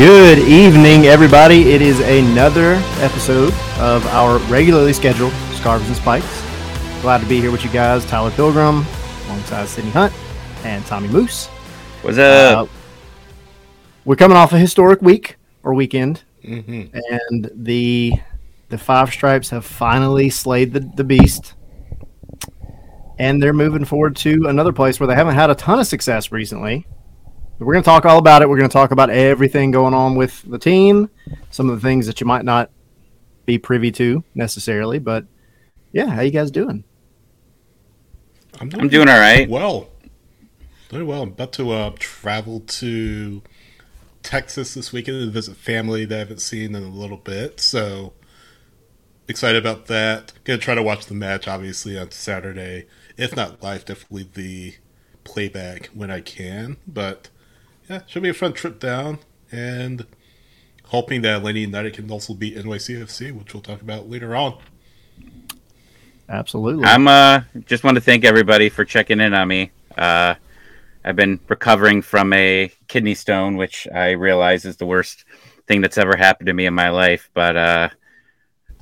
Good evening, everybody. It is another episode of our regularly scheduled Scarves and Spikes. Glad to be here with you guys. Tyler Pilgrim, alongside Sydney Hunt and Tommy Moose. What's up? Uh, we're coming off a historic week or weekend, and the the Five Stripes have finally slayed the, the beast, and they're moving forward to another place where they haven't had a ton of success recently. But we're going to talk all about it. We're going to talk about everything going on with the team, some of the things that you might not be privy to necessarily, but yeah, how you guys doing? I'm I'm doing all right. well. Doing well. I'm about to uh, travel to Texas this weekend to visit family that I haven't seen in a little bit. So excited about that. Gonna try to watch the match obviously on Saturday. If not live, definitely the playback when I can. But yeah, should be a fun trip down and hoping that Atlanta United can also beat NYCFC, which we'll talk about later on. Absolutely. I'm uh just want to thank everybody for checking in on me. Uh, I've been recovering from a kidney stone, which I realize is the worst thing that's ever happened to me in my life. But uh,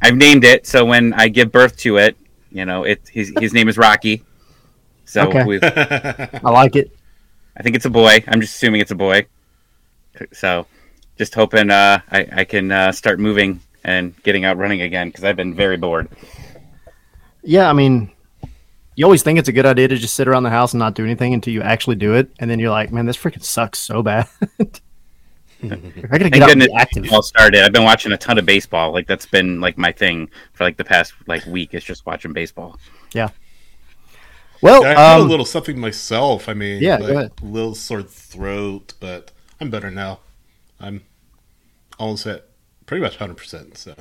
I've named it, so when I give birth to it, you know, it his his name is Rocky. So Okay. we, I like it. I think it's a boy. I'm just assuming it's a boy. So just hoping uh, I I can uh, start moving and getting out running again because I've been very bored. Yeah, I mean, you always think it's a good idea to just sit around the house and not do anything until you actually do it, and then you're like, man, this freaking sucks so bad. I gotta get Thank out and goodness be active. baseball started. I've been watching a ton of baseball. Like that's been like my thing for like the past like week is just watching baseball. Well, Yeah, I had um, a little something myself. I mean, Yeah, like, go ahead. a little sore throat, but I'm better now. I'm almost at pretty much 100. percent So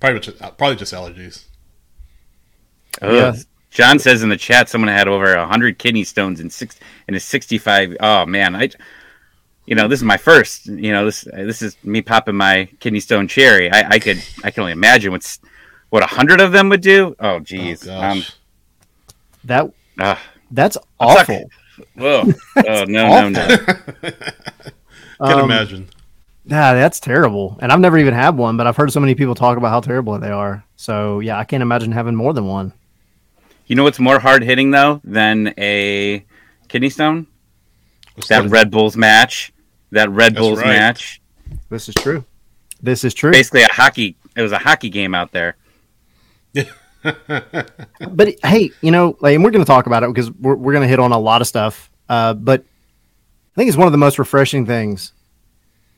probably much, probably just allergies. Ugh. Yeah. John says in the chat someone had over hundred kidney stones in six in his sixty five. Oh man, I, you know, this is my first. You know, this this is me popping my kidney stone cherry. I, I could I can only imagine what's what a hundred of them would do. Oh Oh geez, gosh. um, that ah, that's awful. whoa, oh no no no. Can Um, imagine. Yeah, that's terrible. And I've never even had one, but I've heard so many people talk about how terrible they are. So yeah, I can't imagine having more than one. You know what's more hard hitting though than a kidney stone? What's That that? Red Bulls match. That Red That's Bulls right. match. This is true. This is true. Basically a hockey. It was a hockey game out there. But hey, you know, like, and we're going to talk about it because we're, we're going to hit on a lot of stuff. Uh, but I think it's one of the most refreshing things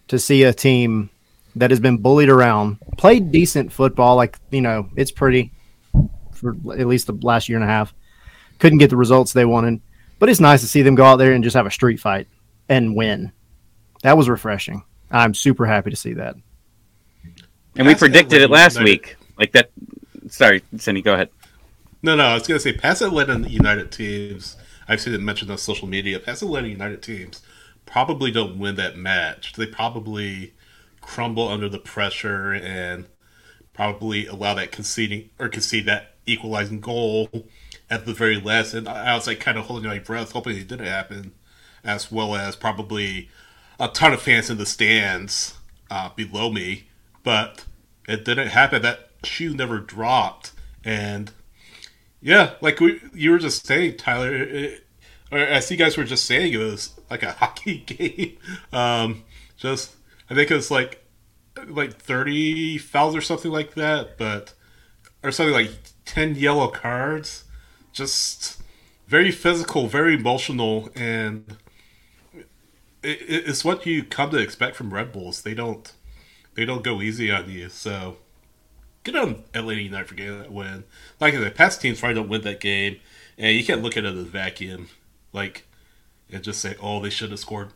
to see a team that has been bullied around, played decent football. Like, you know, it's pretty for at least the last year and a half. Couldn't get the results they wanted, but it's nice to see them go out there and just have a street fight and win. That was refreshing. I'm super happy to see that. And we predicted it last United- week. Like that. Sorry, Sydney, go ahead. No, no, I was gonna say past Atlanta United teams. I've seen it mentioned on social media. Past Atlanta United teams probably don't win that match. They probably crumble under the pressure and probably allow that conceding or concede that equalizing goal at the very last. And I was like kind of holding my breath, hoping it didn't happen, as well as probably a ton of fans in the stands uh, below me. But it didn't happen. That shoe never dropped, and yeah, like we, you were just saying, Tyler. It, or see, you guys were just saying it was like a hockey game. Um, just I think it was like like thirty fouls or something like that, but or something like ten yellow cards. Just very physical, very emotional, and it- it's what you come to expect from Red Bulls. They don't they don't go easy on you. So good on Atlanta United for getting that win. Like I said, past teams probably don't win that game, and you can't look at it as a vacuum, like and just say, "Oh, they should have scored."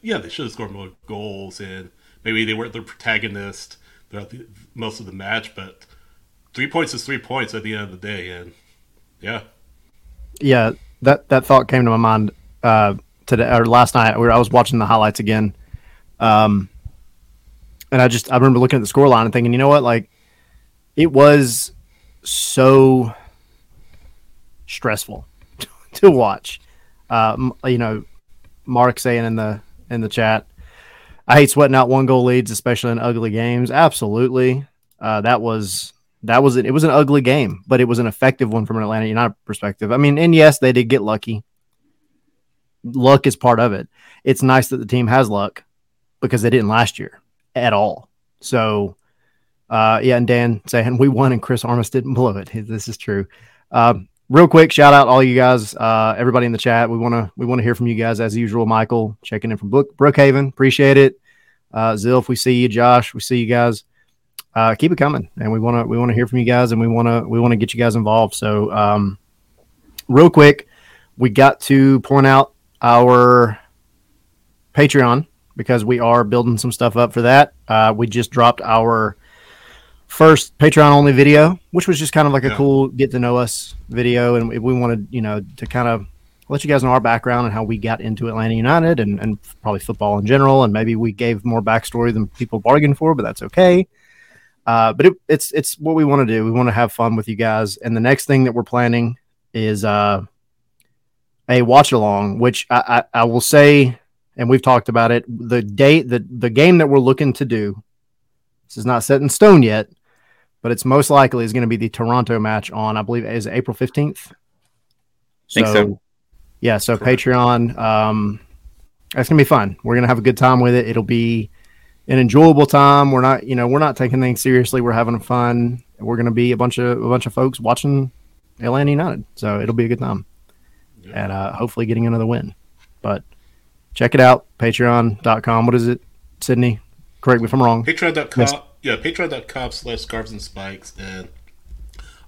Yeah, they should have scored more goals, and maybe they weren't the protagonist throughout the, most of the match. But three points is three points at the end of the day, and yeah, yeah, that that thought came to my mind uh, today or last night. Where I was watching the highlights again, um, and I just I remember looking at the scoreline and thinking, you know what, like it was so stressful to watch. Uh, you know, Mark saying in the in the chat, I hate sweating out one goal leads, especially in ugly games. Absolutely, uh, that was that was it. It was an ugly game, but it was an effective one from an Atlanta United perspective. I mean, and yes, they did get lucky. Luck is part of it. It's nice that the team has luck because they didn't last year at all. So, uh, yeah, and Dan saying we won and Chris Armas didn't blow it. This is true. Um, real quick shout out all you guys uh, everybody in the chat. We want to we want to hear from you guys as usual. Michael checking in from Brook, brookhaven. Appreciate it. Uh, zilf we see you. Josh we see you guys. Uh, keep it coming and we want to we want to hear from you guys and we want to we want to get you guys involved. So um, real quick we got to point out our patreon because we are building some stuff up for that. Uh, we just dropped our first Patreon only video, which was just kind of like a yeah. cool get to know us video. And we wanted, you know, to kind of let you guys know our background and how we got into Atlanta United and, and probably football in general. And maybe we gave more backstory than people bargained for, but that's okay. Uh, but it, it's it's what we want to do. We want to have fun with you guys. And the next thing that we're planning is uh, a watch along, which I, I, I will say, and we've talked about it. The date, the the game that we're looking to do. This is not set in stone yet, but it's most likely is going to be the Toronto match on, I believe, is April 15th. So, Think so. Yeah. So. Patreon, um, it's going to be fun. We're going to have a good time with it. It'll be an enjoyable time. We're not, you know, we're not taking things seriously. We're having fun. We're going to be a bunch of, a bunch of folks watching Atlanta United. So it'll be a good time yeah. and, uh, hopefully getting another win, but check it out. Patreon.com. What is it? Sydney, correct me if I'm wrong. Patreon.com. Yes yeah, patreon.com slash scarves and spikes, and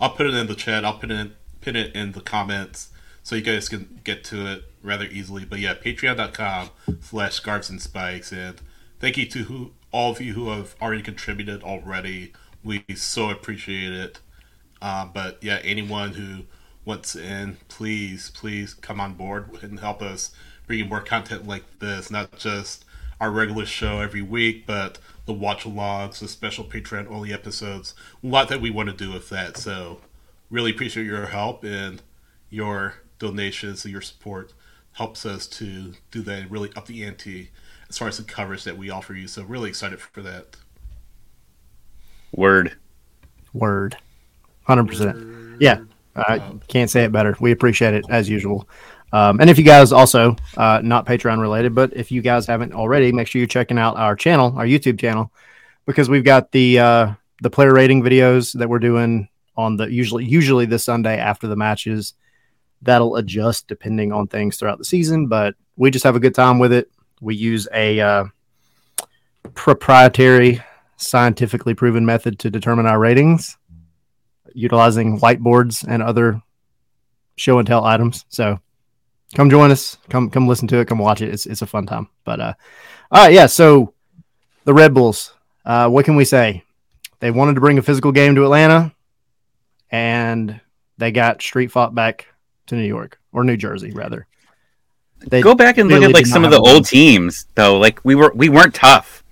I'll put it in the chat. I'll put it in, pin it in the comments so you guys can get to it rather easily. But yeah, patreon.com slash scarves and spikes, and thank you to who all of you who have already contributed already. We so appreciate it. Um, but yeah, anyone who wants in, please, please come on board and help us bring more content like this, not just our regular show every week, but the watch logs, the special Patreon only episodes. A lot that we want to do with that. So really appreciate your help and your donations and your support helps us to do that and really up the ante as far as the coverage that we offer you. So really excited for that. Word. Word. 100%. Word. Yeah. I can't say it better. We appreciate it as usual. Um, and if you guys also uh, not Patreon related, but if you guys haven't already, make sure you're checking out our channel, our YouTube channel, because we've got the uh, the player rating videos that we're doing on the usually usually the Sunday after the matches. That'll adjust depending on things throughout the season, but we just have a good time with it. We use a uh, proprietary, scientifically proven method to determine our ratings, utilizing whiteboards and other show and tell items. So come join us. Come come listen to it. Come watch it. It's it's a fun time. But uh, all right, yeah. So the Red Bulls. Uh, what can we say? They wanted to bring a physical game to Atlanta, and they got street fought back to New York or New Jersey rather. They go back and look at like some of the old teams though. Like we were we weren't tough.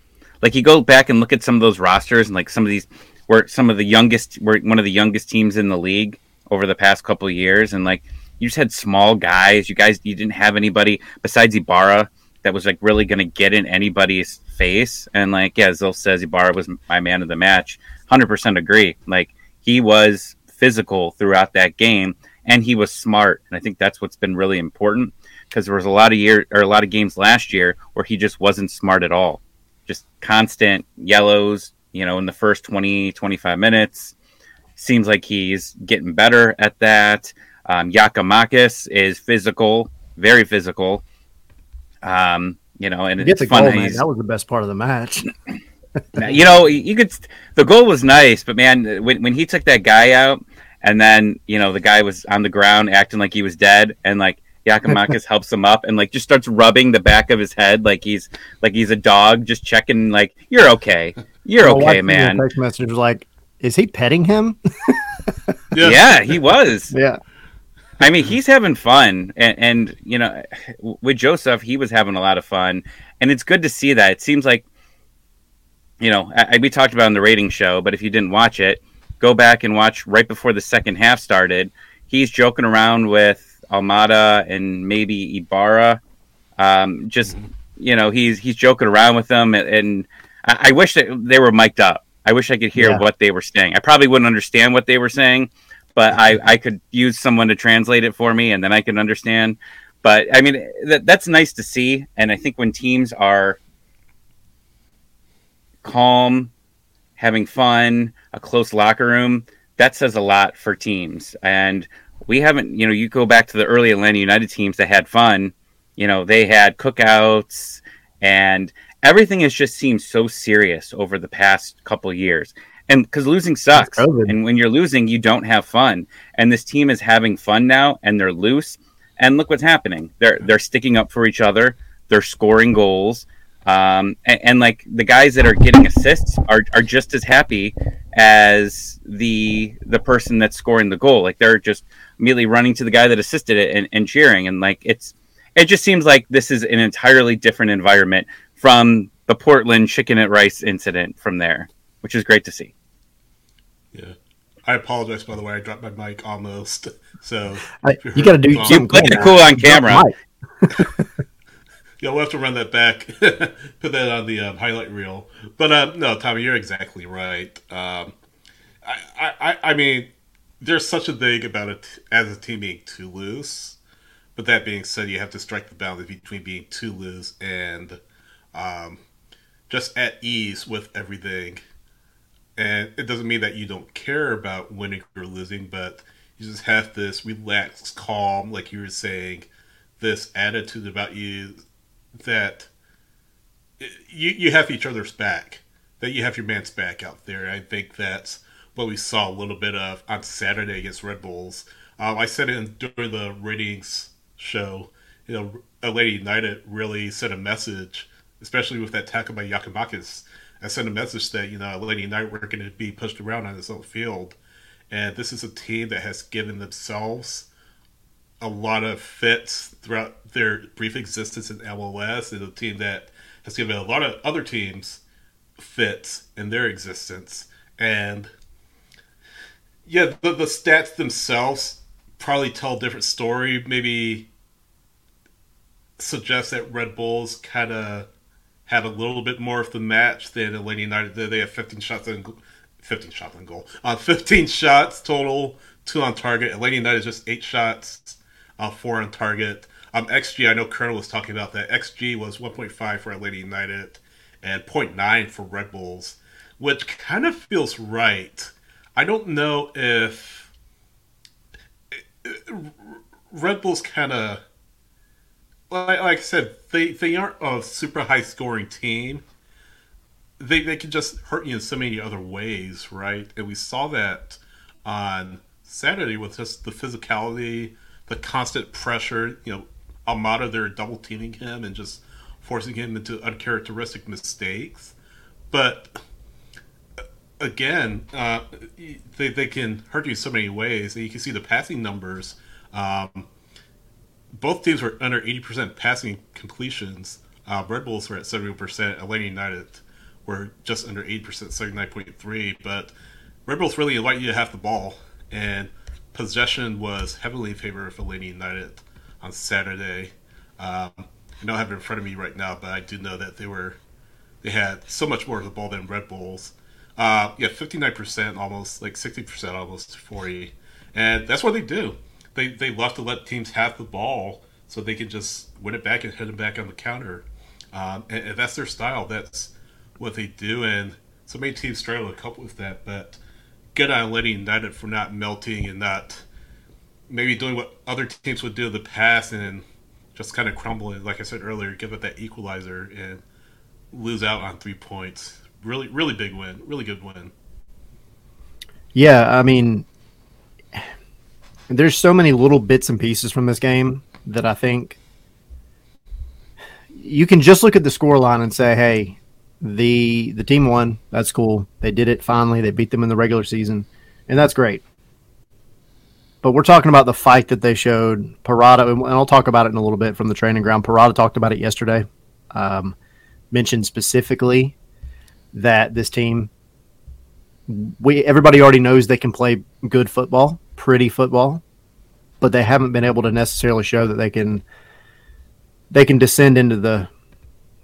Like you go back and look at some of those rosters and like some of these were some of the youngest were one of the youngest teams in the league over the past couple of years and like you just had small guys. You guys, you didn't have anybody besides Ibarra that was like really going to get in anybody's face. And like, yeah, Zil says Ibarra was my man of the match. Hundred percent agree. Like he was physical throughout that game, and he was smart. And I think that's what's been really important because there was a lot of year or a lot of games last year where he just wasn't smart at all. Just constant yellows, you know, in the first 20, 25 minutes. Seems like he's getting better at that. Um, Giakoumakis is physical, very physical. Um, you know, and it's fun. Goal. That was the best part of the match. you know, you could. The goal was nice, but man, when when he took that guy out, and then you know the guy was on the ground acting like he was dead, and like Giakoumakis helps him up and like just starts rubbing the back of his head like he's like he's a dog, just checking like you're okay, you're okay, man. Text message was like, "Is he petting him?" yeah. yeah, he was. Yeah. I mean, he's having fun, and, and, you know, with Josef, he was having a lot of fun, and it's good to see that. It seems like, you know, I, we talked about in the rating show, but if you didn't watch it, go back and watch right before the second half started. He's joking around with Almada and maybe Ibarra, um, just mm-hmm. you know he's he's joking around with them, and, and I, I, wish that they were mic'd up. I wish I could hear yeah. what they were saying. I probably wouldn't understand what they were saying, but I I could use someone to translate it for me, and then I can understand. But I mean, that, that's nice to see, and I think when teams are calm, having fun, a close locker room, that says a lot for teams. And we haven't, you know, you go back to the early Atlanta United teams that had fun, you know, they had cookouts and everything has just seemed so serious over the past couple years. And because losing sucks. And when you're losing, you don't have fun. And this team is having fun now and they're loose. And look what's happening. They're they're sticking up for each other. They're scoring goals. Um, and, and, like the guys that are getting assists are, are just as happy as the the person that's scoring the goal. Like they're just immediately running to the guy that assisted it and, and cheering. And like it's it just seems like this is an entirely different environment from the Portland chicken and rice incident from there, which is great to see. Yeah. I apologize, by the way. I dropped my mic almost. So I, you got to do. You played it cool on camera. Yeah, we'll have to run that back, put that on the um, highlight reel. But uh, no, Tommy, you're exactly right. Um, I, I, I mean, there's such a thing about it as a team being too loose. But that being said, you have to strike the balance between being too loose and um, just at ease with everything. And it doesn't mean that you don't care about winning or losing, but you just have this relaxed, calm, like you were saying, this attitude about you that you you have each other's back, that you have your man's back out there. I think that's what we saw a little bit of on Saturday against Red Bulls. Um, I said it during the ratings show. You know, Atlanta United really sent a message, especially with that tackle by Giakoumakis. I sent a message that you know Atlanta United were going to be pushed around on its own field, and this is a team that has given themselves a lot of fits throughout their brief existence in MLS, and a team that has given a lot of other teams fits in their existence. And yeah, the, the stats themselves probably tell a different story. Maybe suggest that Red Bulls kind of had a little bit more of the match than Atlanta United. They have 15 shots on 15 shots on goal. On uh, 15 shots total, two on target. Atlanta United is just eight shots uh, four on target. Um, XG, I know Colonel was talking about that. XG was 1.5 for Atlanta United and 0.9 for Red Bulls, which kind of feels right. I don't know if Red Bulls kind of, like, like I said, they, they aren't a super high scoring team. They, they can just hurt you in so many other ways, right? And we saw that on Saturday with just the physicality, the constant pressure. You know, Almada they're double teaming him and just forcing him into uncharacteristic mistakes. But again, uh, they they can hurt you so many ways. And you can see the passing numbers. Um, both teams were under eighty percent passing completions. Uh, Red Bulls were at 71%. Atlanta United were just under eighty percent, seventy nine point three. But Red Bulls really invite you to have the ball, and possession was heavily in favor of Atlanta United on Saturday. Um, I don't have it in front of me right now, but I do know that they were they had so much more of the ball than Red Bulls. Uh, yeah, fifty nine percent, almost like sixty percent, almost forty, and that's what they do. They they love to let teams have the ball so they can just win it back and hit them back on the counter, um, and, and that's their style. That's what they do, and so many teams struggle to cope with that, but good on Atlanta United for not melting and not maybe doing what other teams would do in the past and just kind of crumbling. Like I said earlier, give up that equalizer and lose out on three points. Really, really big win. Really good win. Yeah, I mean, there's so many little bits and pieces from this game that I think you can just look at the score line and say, hey, the the team won. That's cool. They did it finally. They beat them in the regular season, and that's great. But we're talking about the fight that they showed. Purata, and I'll talk about it in a little bit from the training ground. Purata talked about it yesterday. Um, mentioned specifically that this team, we everybody already knows they can play good football, pretty football, but they haven't been able to necessarily show that they can they can descend into the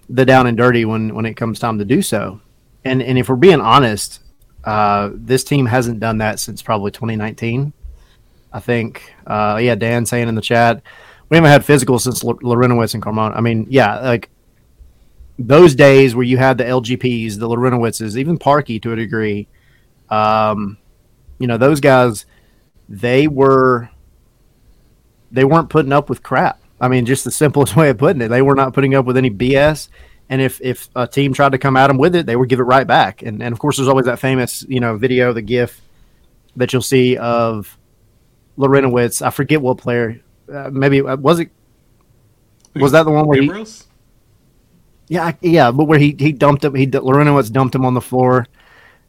the down and dirty when when it comes time to do so. And and if we're being honest, uh, this team hasn't done that since probably 2019. I think. Uh, yeah, Dan saying in the chat, we haven't had physical since L- Larentowicz and Carmona. I mean, yeah, like those days where you had the LGPs, the Larentowiczes, even Parky to a degree. Um, you know, those guys, they were they weren't putting up with crap. I mean, just the simplest way of putting it, they were not putting up with any BS. And if if a team tried to come at them with it, they would give it right back. And and of course, there's always that famous you know video, the GIF that you'll see of Larentowicz. I forget what player. Uh, maybe uh, was it was that the one where he, yeah yeah, but where he he dumped him. He Larentowicz dumped him on the floor.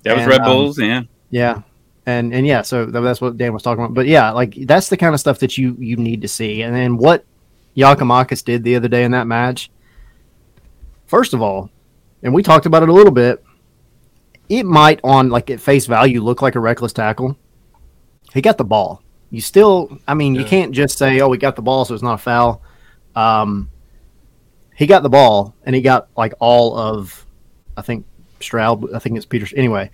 That was And, Red um, Bulls, yeah. Yeah. And and yeah, so that's what Dan was talking about. But yeah, like that's the kind of stuff that you you need to see. And then what Giakoumakis did the other day in that match. First of all, and we talked about it a little bit, it might on like at face value look like a reckless tackle. He got the ball. You still, I mean, you can't just say, "Oh, we got the ball, so it's not a foul." Um, he got the ball, and he got like all of, I think Stroud. I think it's Peters. Anyway,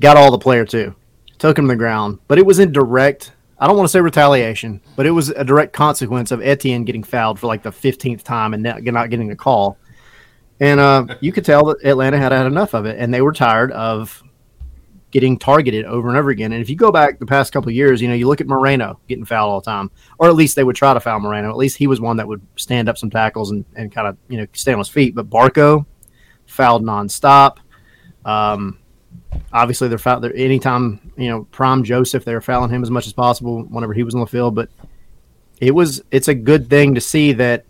got all the player too. Took him to the ground, but it was in direct. I don't want to say retaliation, but it was a direct consequence of Etienne getting fouled for like the fifteenth time and not, getting a call. And uh, you could tell that Atlanta had had enough of it, and they were tired of getting targeted over and over again. And if you go back the past couple of years, you know, you look at Moreno getting fouled all the time, or at least they would try to foul Moreno. At least he was one that would stand up some tackles and, and kind of, you know, stay on his feet. But Barco fouled nonstop. Um, obviously, they're foul. They're, anytime, you know, Prime Josef, they were fouling him as much as possible whenever he was on the field. But it was, it's a good thing to see that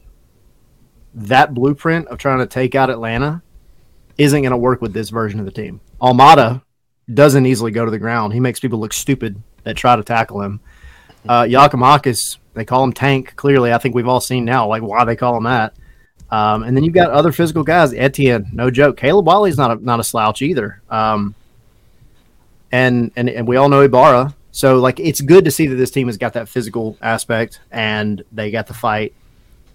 that blueprint of trying to take out Atlanta isn't going to work with this version of the team. Almada doesn't easily go to the ground. He makes people look stupid that try to tackle him. Uh, Giakoumakis, they call him Tank. Clearly, I think we've all seen now like why they call him that. Um, and then you've got other physical guys. Etienne, no joke. Caleb Wiley's not a, not a slouch either. Um, and, and and we all know Ibarra. So like it's good to see that this team has got that physical aspect and they got the fight.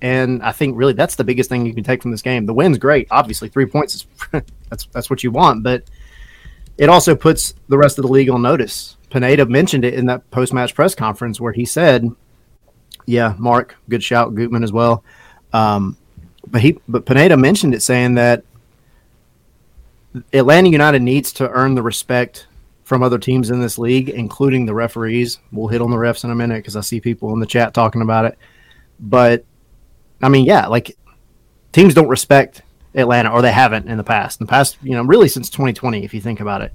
And I think really that's the biggest thing you can take from this game. The win's great. Obviously, three points is that's that's what you want, but it also puts the rest of the league on notice. Pineda mentioned it in that post match press conference where he said, "Yeah, Mark, good shout, Gutman as well." Um, but he, but Pineda mentioned it, saying that Atlanta United needs to earn the respect from other teams in this league, including the referees. We'll hit on the refs in a minute because I see people in the chat talking about it. But I mean, yeah, like teams don't respect Atlanta, or they haven't in the past. In the past, you know, really since 2020, if you think about it.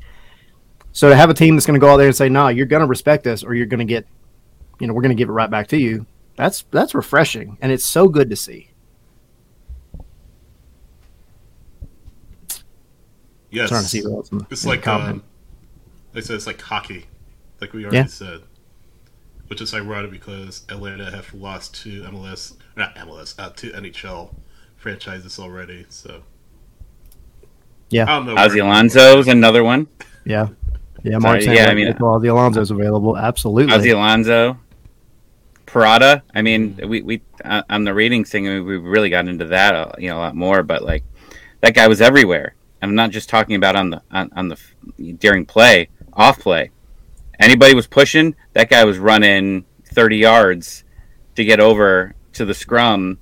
So to have a team that's going to go out there and say, "No, you're going to respect us, or you're going to get, you know, we're going to give it right back to you," that's that's refreshing, and it's so good to see. Yes. Trying to see what else. It's in like comment. um, they said it's like hockey, like we already Yeah. said, which is ironic because Atlanta have lost to MLS, not MLS, uh, to NHL franchises already. So Yeah. I don't know. Ozzy where- Alonso's another one. yeah, yeah. Mark Sorry, yeah, I yeah, mean- the Alonso's available. Absolutely. Ozzy Alonso, Purata. I mean, we we uh, on the ratings thing, we we really got into that, uh, you know, a lot more. But like, that guy was everywhere. I'm not just talking about on the on, on the during play, off play. Anybody was pushing, that guy was running 30 yards to get over to the scrum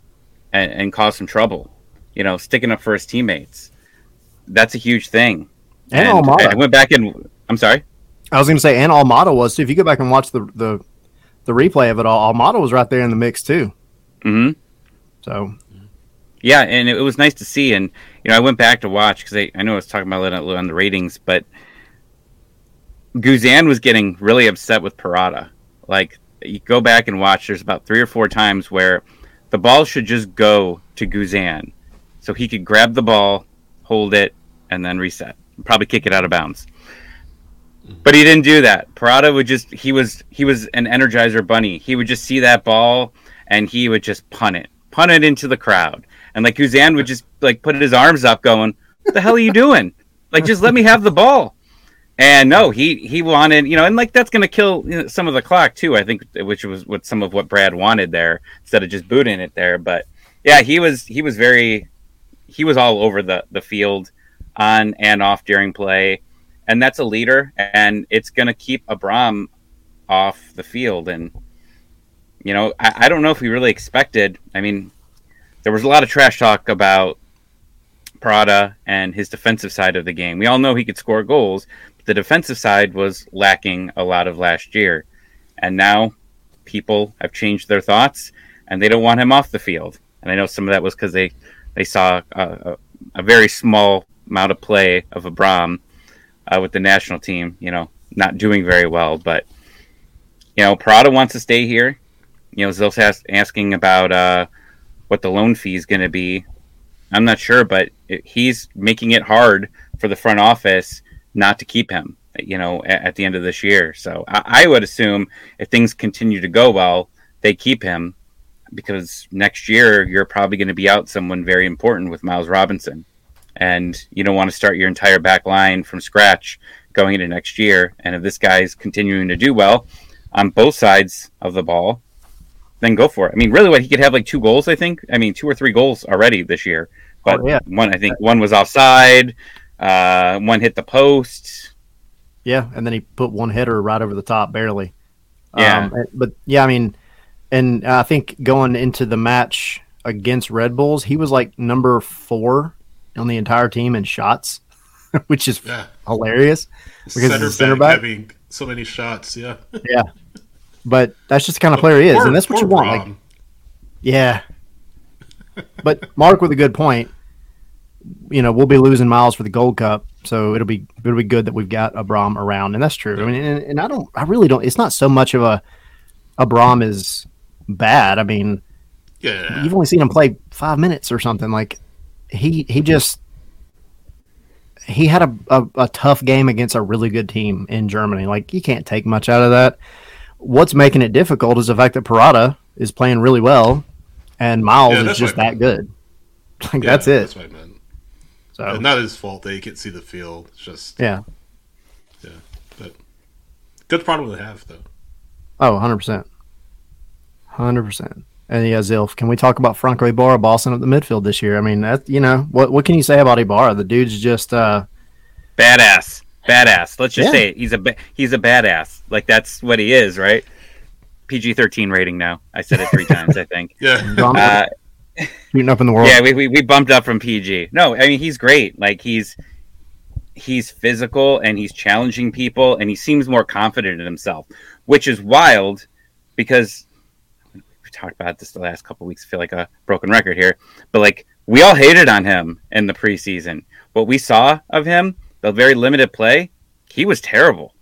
and, and cause some trouble. You know, sticking up for his teammates. That's a huge thing. And I, Almada. I went back and I'm sorry. I was going to say, and Almada was too. If you go back and watch the the the replay of it all, Almada was right there in the mix too. hmm So Yeah, and it was nice to see. And you know, I went back to watch because I, I know I was talking about it on the ratings, but Guzan was getting really upset with Purata. Like, you go back and watch. There's about three or four times where the ball should just go to Guzan, so he could grab the ball, hold it, and then reset. Probably kick it out of bounds. Mm-hmm. But he didn't do that. Purata would just he was he was an energizer bunny. He would just see that ball and he would just punt it. Punt it into the crowd. And like Guzan would just like put his arms up going, What the hell are you doing? Like just let me have the ball. And no, he he wanted, you know, and like that's going to kill you know, some of the clock too. I think, which was what some of what Brad wanted there instead of just booting it there. But yeah, he was he was very he was all over the the field, on and off during play, and that's a leader, and it's going to keep Abram off the field. And you know, I, I don't know if we really expected. I mean, there was a lot of trash talk about Purata and his defensive side of the game. We all know he could score goals, but the defensive side was lacking a lot of last year. And now people have changed their thoughts and they don't want him off the field. And I know some of that was because they, they saw a, a, very small amount of play of Abram uh, with the national team, you know, not doing very well. But, you know, Purata wants to stay here. You know, Zil's asking about uh, what the loan fee is going to be I'm not sure, but he's making it hard for the front office not to keep him. You know, at, at the end of this year. So I, I, would assume if things continue to go well, they keep him because next year you're probably going to be out someone very important with Miles Robinson, and you don't want to start your entire back line from scratch going into next year. And if this guy's continuing to do well on both sides of the ball, then go for it. I mean, really, what he could have like two goals, I think. I mean, two or three goals already this year. But oh, yeah. one, I think one was offside. Uh, one hit the post. Yeah, and then he put one header right over the top, barely. Yeah, um, but yeah, I mean, and I think going into the match against Red Bulls, he was like number four on the entire team in shots, which is yeah. hilarious because center, center back, back having so many shots. Yeah, yeah, but that's just the kind of player he is, and that's what you want. Like, yeah. but Mark with a good point. You know, we'll be losing miles for the Gold Cup, so it'll be it'll be good that we've got Abram around, and that's true. I mean, and, and I don't, I really don't. It's not so much of a Abram is bad. I mean, yeah, you've only seen him play five minutes or something. Like he he just he had a, a, a, tough game against a really good team in Germany. Like you can't take much out of that what's making it difficult is the fact that Purata is playing really well, and Miles yeah, is just that good. Like yeah, that's it. That's what I meant. So and not his fault that he can't see the field. It's just yeah, yeah. But good problem to have though. Oh, 100 percent, hundred percent. And yeah, Zilf, can we talk about Franco Ibarra bossing up the midfield this year? I mean, that you know, what what can you say about Ibarra? The dude's just uh badass badass. Let's just yeah. say it. he's a he's a badass. Like that's what he is, right? PG thirteen rating now. I said it three times. I think. Yeah. Uh, Shooting up in the world. Yeah, we, we we bumped up from PG. No, I mean he's great. Like he's he's physical and he's challenging people and he seems more confident in himself, which is wild because we talked about this the last couple weeks. I feel like a broken record here, but like we all hated on him in the preseason. What we saw of him the very limited play, he was terrible.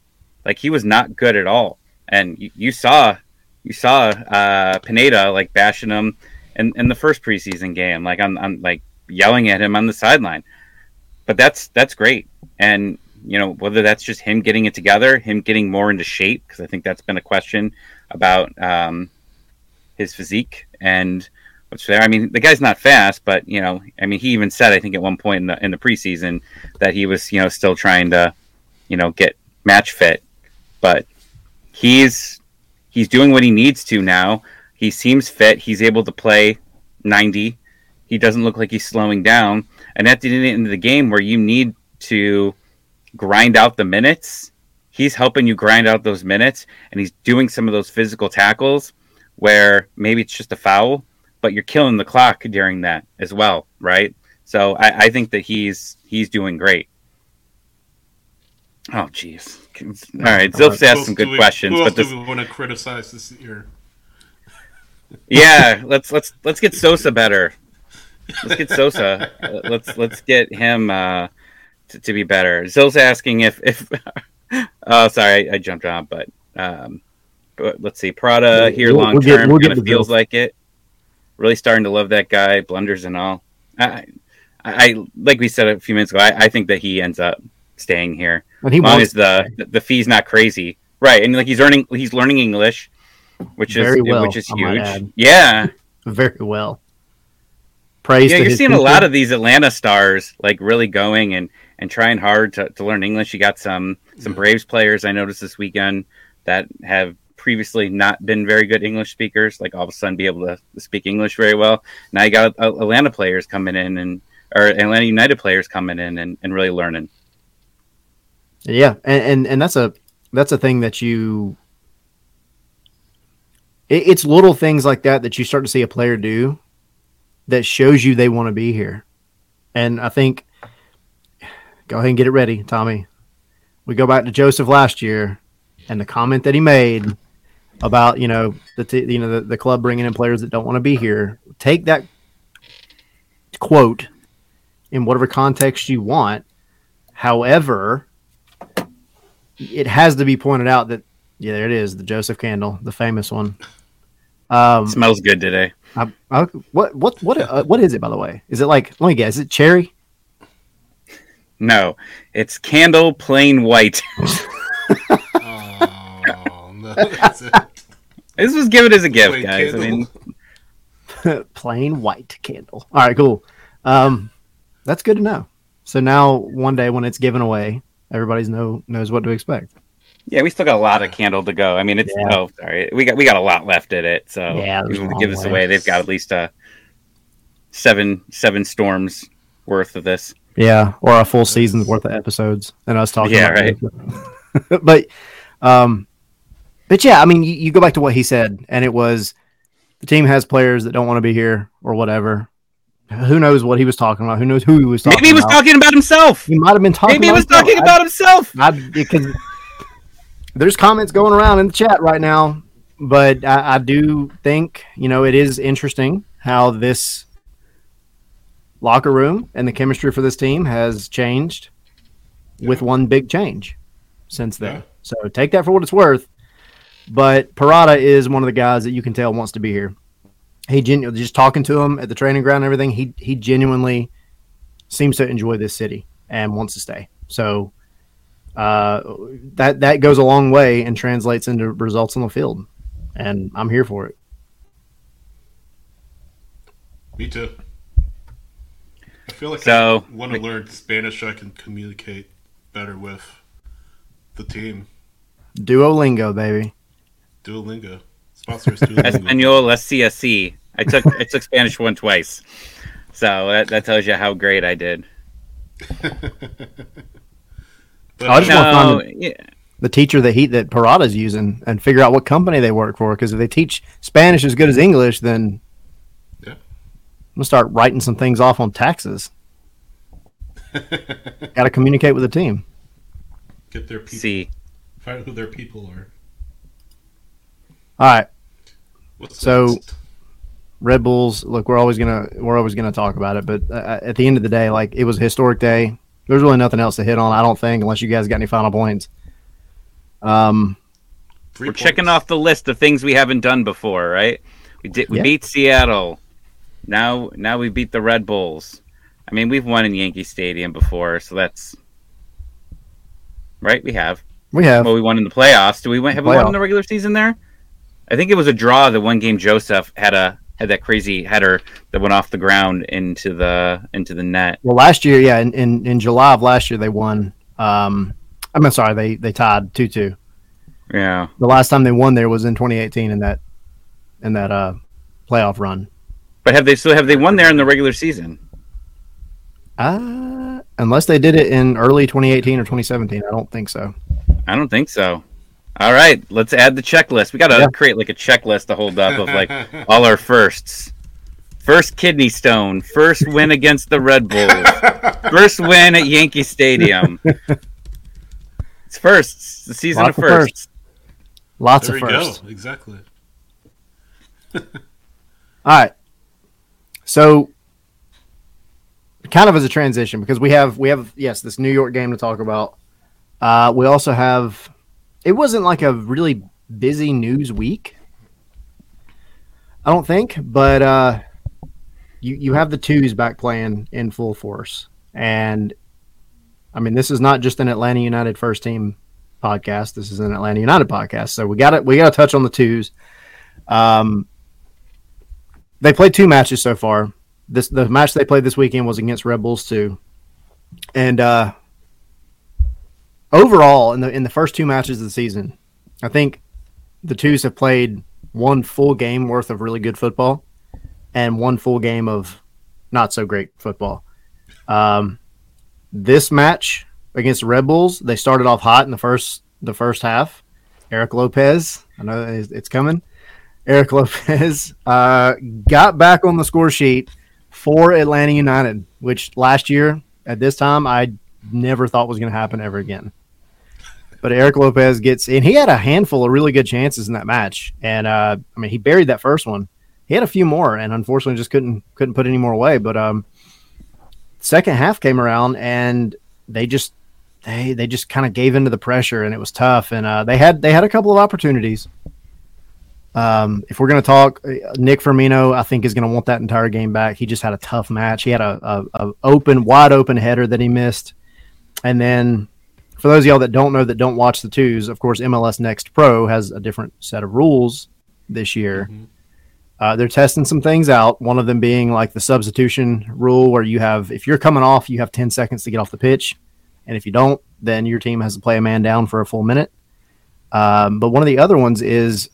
Like he was not good at all. And you, you saw you saw uh, Pineda like bashing him in, in the first preseason game, like on, on like yelling at him on the sideline. But that's that's great. And you know whether that's just him getting it together, him getting more into shape, because I think that's been a question about um, his physique and what's there. I mean, the guy's not fast, but you know, I mean, he even said, I think at one point in the in the preseason that he was, you know, still trying to, you know, get match fit. But he's he's doing what he needs to now. He seems fit. He's able to play ninety. He doesn't look like he's slowing down. And at the end of the game, where you need to grind out the minutes, he's helping you grind out those minutes, and he's doing some of those physical tackles where maybe it's just a foul, but you're killing the clock during that as well, right? So I, I think that he's he's doing great. Oh, jeez. All right, Zilf's asked some good we, questions, but this, do we want to criticize this year? yeah, let's let's let's get Sosa better. Let's get Sosa. let's let's get him uh, to, to, be better. Zil's asking if if. oh, sorry, I, I jumped on, but um, but let's see. Purata here we'll, long term we'll kind of feels like it really starting to love that guy, blunders and all. I, I like we said a few minutes ago. I, I think that he ends up staying here and he as long as the the fee's not crazy, right? And like he's earning, he's learning English, which is well, which is huge. Yeah, very well. Praise. Yeah, you're seeing a lot of these Atlanta stars like really going and and trying hard to, to learn English. You got some some Braves players I noticed this weekend that have previously not been very good English speakers, like all of a sudden be able to speak English very well. Now you got uh, Atlanta players coming in and or Atlanta United players coming in and, and really learning. Yeah, and, and and that's a that's a thing that you. It, it's little things like that that you start to see a player do, that shows you they want to be here, and I think. Go ahead and get it ready, Tommy. We go back to Josef last year, and the comment that he made about you know the t- you know the, the club bringing in players that don't want to be here. Take that quote in whatever context you want. However, it has to be pointed out that yeah, there it is, the Josef candle, the famous one. Um, Smells good today. I, I, what what what uh, what is it by the way? Is it like let me guess? Is it cherry? No, it's candle plain white. No. That's it. this was given as a gift, Wait, guys. I mean. Plain white candle. All right, cool. Um, that's good to know. So now one day when it's given away, everybody's know knows what to expect. yeah, we still got a lot of candle to go. I mean, it's Yeah. oh, sorry, we got we got a lot left in it. So Yeah, even to give long this away, they've got at least a seven seven storms worth of this. Yeah, or a full season's worth of episodes and us talking. Yeah, about it. but, um, but yeah, I mean, you, you go back to what he said, and it was the team has players that don't want to be here or whatever. Who knows what he was talking about? Who knows who he was talking Maybe he was about? talking about himself. He might have been talking. Maybe he about was himself. talking I- about himself. I, because there's comments going around in the chat right now, but I, I do think you know it is interesting how this locker room and the chemistry for this team has changed with one big change since then. Yeah. So take that for what it's worth. But Purata is one of the guys that you can tell wants to be here. He genu- just talking to him at the training ground and everything. He he genuinely seems to enjoy this city and wants to stay. So uh, that that goes a long way and translates into results on the field, and I'm here for it. Me too. I feel like So- I want to learn Spanish so I can communicate better with the team. Duolingo, baby. Duolingo. Sponsors Duolingo. Espanol SCSC. I took I took Spanish one twice, so that, that tells you how great I did. But, I just uh, wanna No, find yeah, The teacher that he that Purata's using, and figure out what company they work for. Because if they teach Spanish as good as English, then Yeah. I'm gonna start writing some things off on taxes. Got to communicate with the team. get their people. see. Find out who their people are. All right, What's So- next? Red Bulls. Look, we're always gonna we're always gonna talk about it, but uh, at the end of the day, like it was a historic day. There's really nothing else to hit on. I don't think, unless you guys got any final points. Um, Three We're checking off the list of things we haven't done before, right? We did. We Yeah. beat Seattle. Now, now we beat the Red Bulls. I mean, we've won in Yankee Stadium before, so that's right. We have. we have Well, we won in the playoffs. Do we win? Have we won in the regular season there? I think it was a draw. The one game Josef had a had that crazy header that went off the ground into the into the net. Well, last year, yeah, in, in, in July of last year, they won. Um, I'm sorry, they they tied two two. Yeah. The last time they won there was in 2018 in that in that uh playoff run. But have they still have they won there in the regular season? Uh, unless they did it in early 2018 or 2017, I don't think so. I don't think so. All right, let's add the checklist. We got to Yeah. create like a checklist to hold up of like all our firsts. First kidney stone, first win against the Red Bulls, first win at Yankee Stadium. It's firsts. The season Lots of of firsts. Lots There of we firsts. go. Exactly. All right. So kind of as a transition because we have we have yes, this New York game to talk about. Uh we also have it wasn't like a really busy news week. I don't think, but uh you you have the twos back playing in full force. And I mean, this is not just an Atlanta United first team podcast. This is an Atlanta United podcast. So we got to we got to touch on the twos. Um they played two matches so far. This the match they played this weekend was against Red Bulls too, and uh, overall in the in the first two matches of the season, I think the twos have played one full game worth of really good football, and one full game of not so great football. Um, this match against Red Bulls, they started off hot in the first the first half. Erik Lopez, I know it's coming. Erik Lopez uh, got back on the score sheet for Atlanta United, which last year at this time I never thought was going to happen ever again. But Erik Lopez gets, and he had a handful of really good chances in that match, and uh, I mean he buried that first one. He had a few more, and unfortunately just couldn't couldn't put any more away. But um, second half came around, and they just they they just kind of gave into the pressure, and it was tough. And uh, they had they had a couple of opportunities. Um, if we're going to talk, uh, Nick Firmino, I think is going to want that entire game back. He just had a tough match. He had a, a, a, open, wide open header that he missed, and then for those of y'all that don't know that don't watch the twos, of course, MLS Next Pro has a different set of rules this year. Mm-hmm. Uh, they're testing some things out. One of them being like the substitution rule, where you have if you're coming off, you have ten seconds to get off the pitch, and if you don't, then your team has to play a man down for a full minute. Um, but one of the other ones is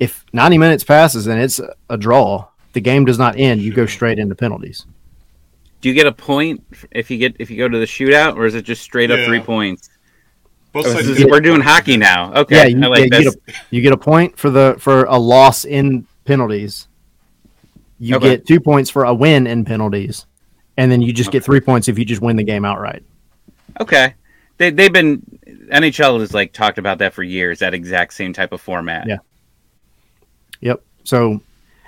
if 90 minutes passes and it's a draw, the game does not end. You go straight into penalties. Do you get a point if you get if you go to the shootout, or is it just straight up yeah. three points? Both oh, is, we're doing hockey now. Okay, yeah, you, like yeah, you, get a, you, get a, point for the for a loss in penalties. You okay. get two points for a win in penalties, and then you just okay. get three points if you just win the game outright. Okay, they they've been NHL has like talked about that for years. That exact same type of format. Yeah. Yep. So,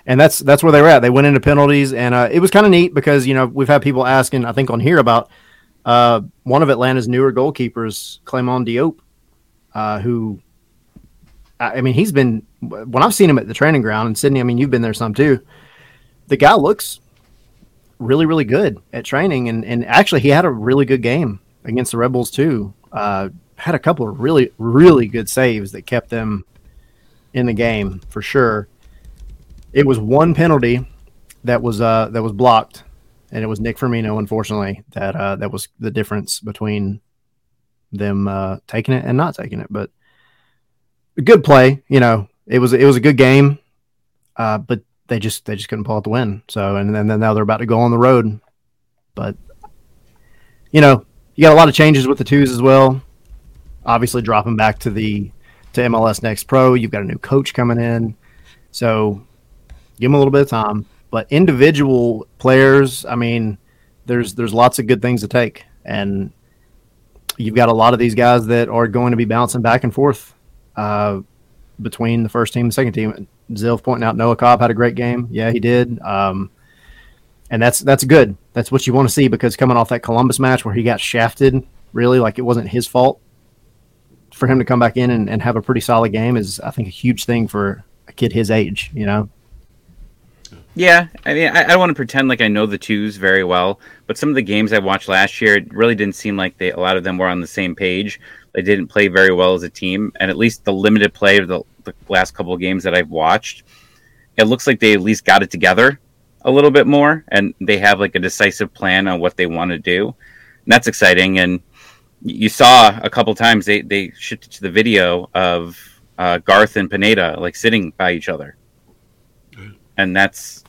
and that's that's where they were at. They went into penalties, and uh, it was kind of neat because you know we've had people asking, I think, on here about uh, one of Atlanta's newer goalkeepers, Clement Diop, uh, who, I mean, he's been when I've seen him at the training ground in Sydney. I mean, you've been there some too. The guy looks really, really good at training, and and actually he had a really good game against the Rebels too. Uh, had a couple of really, really good saves that kept them in the game for sure. It was one penalty that was uh, that was blocked, and it was Nick Firmino. Unfortunately, that uh, that was the difference between them uh, taking it and not taking it. But a good play, you know. It was it was a good game, uh, but they just they just couldn't pull out the win. So and then, then now they're about to go on the road, but you know you got a lot of changes with the twos as well. Obviously, dropping back to the to MLS Next Pro. You've got a new coach coming in, so give them a little bit of time. But individual players, I mean, there's there's lots of good things to take, and you've got a lot of these guys that are going to be bouncing back and forth uh, between the first team and second team. Zilf pointing out Noah Cobb had a great game. Yeah, he did. Um, and that's that's good. That's what you want to see because coming off that Columbus match where he got shafted, really like it wasn't his fault for him to come back in and, and have a pretty solid game is, I think, a huge thing for a kid his age. You know. Yeah, I mean, I, I, don't want to pretend like I know the twos very well, but some of the games I watched last year, it really didn't seem like they a lot of them were on the same page. They didn't play very well as a team, and at least the limited play of the, the last couple of games that I've watched, it looks like they at least got it together a little bit more, and they have like a decisive plan on what they want to do. And that's exciting, and you saw a couple times they they shifted to the video of uh, Garth and Pineda like sitting by each other, and that's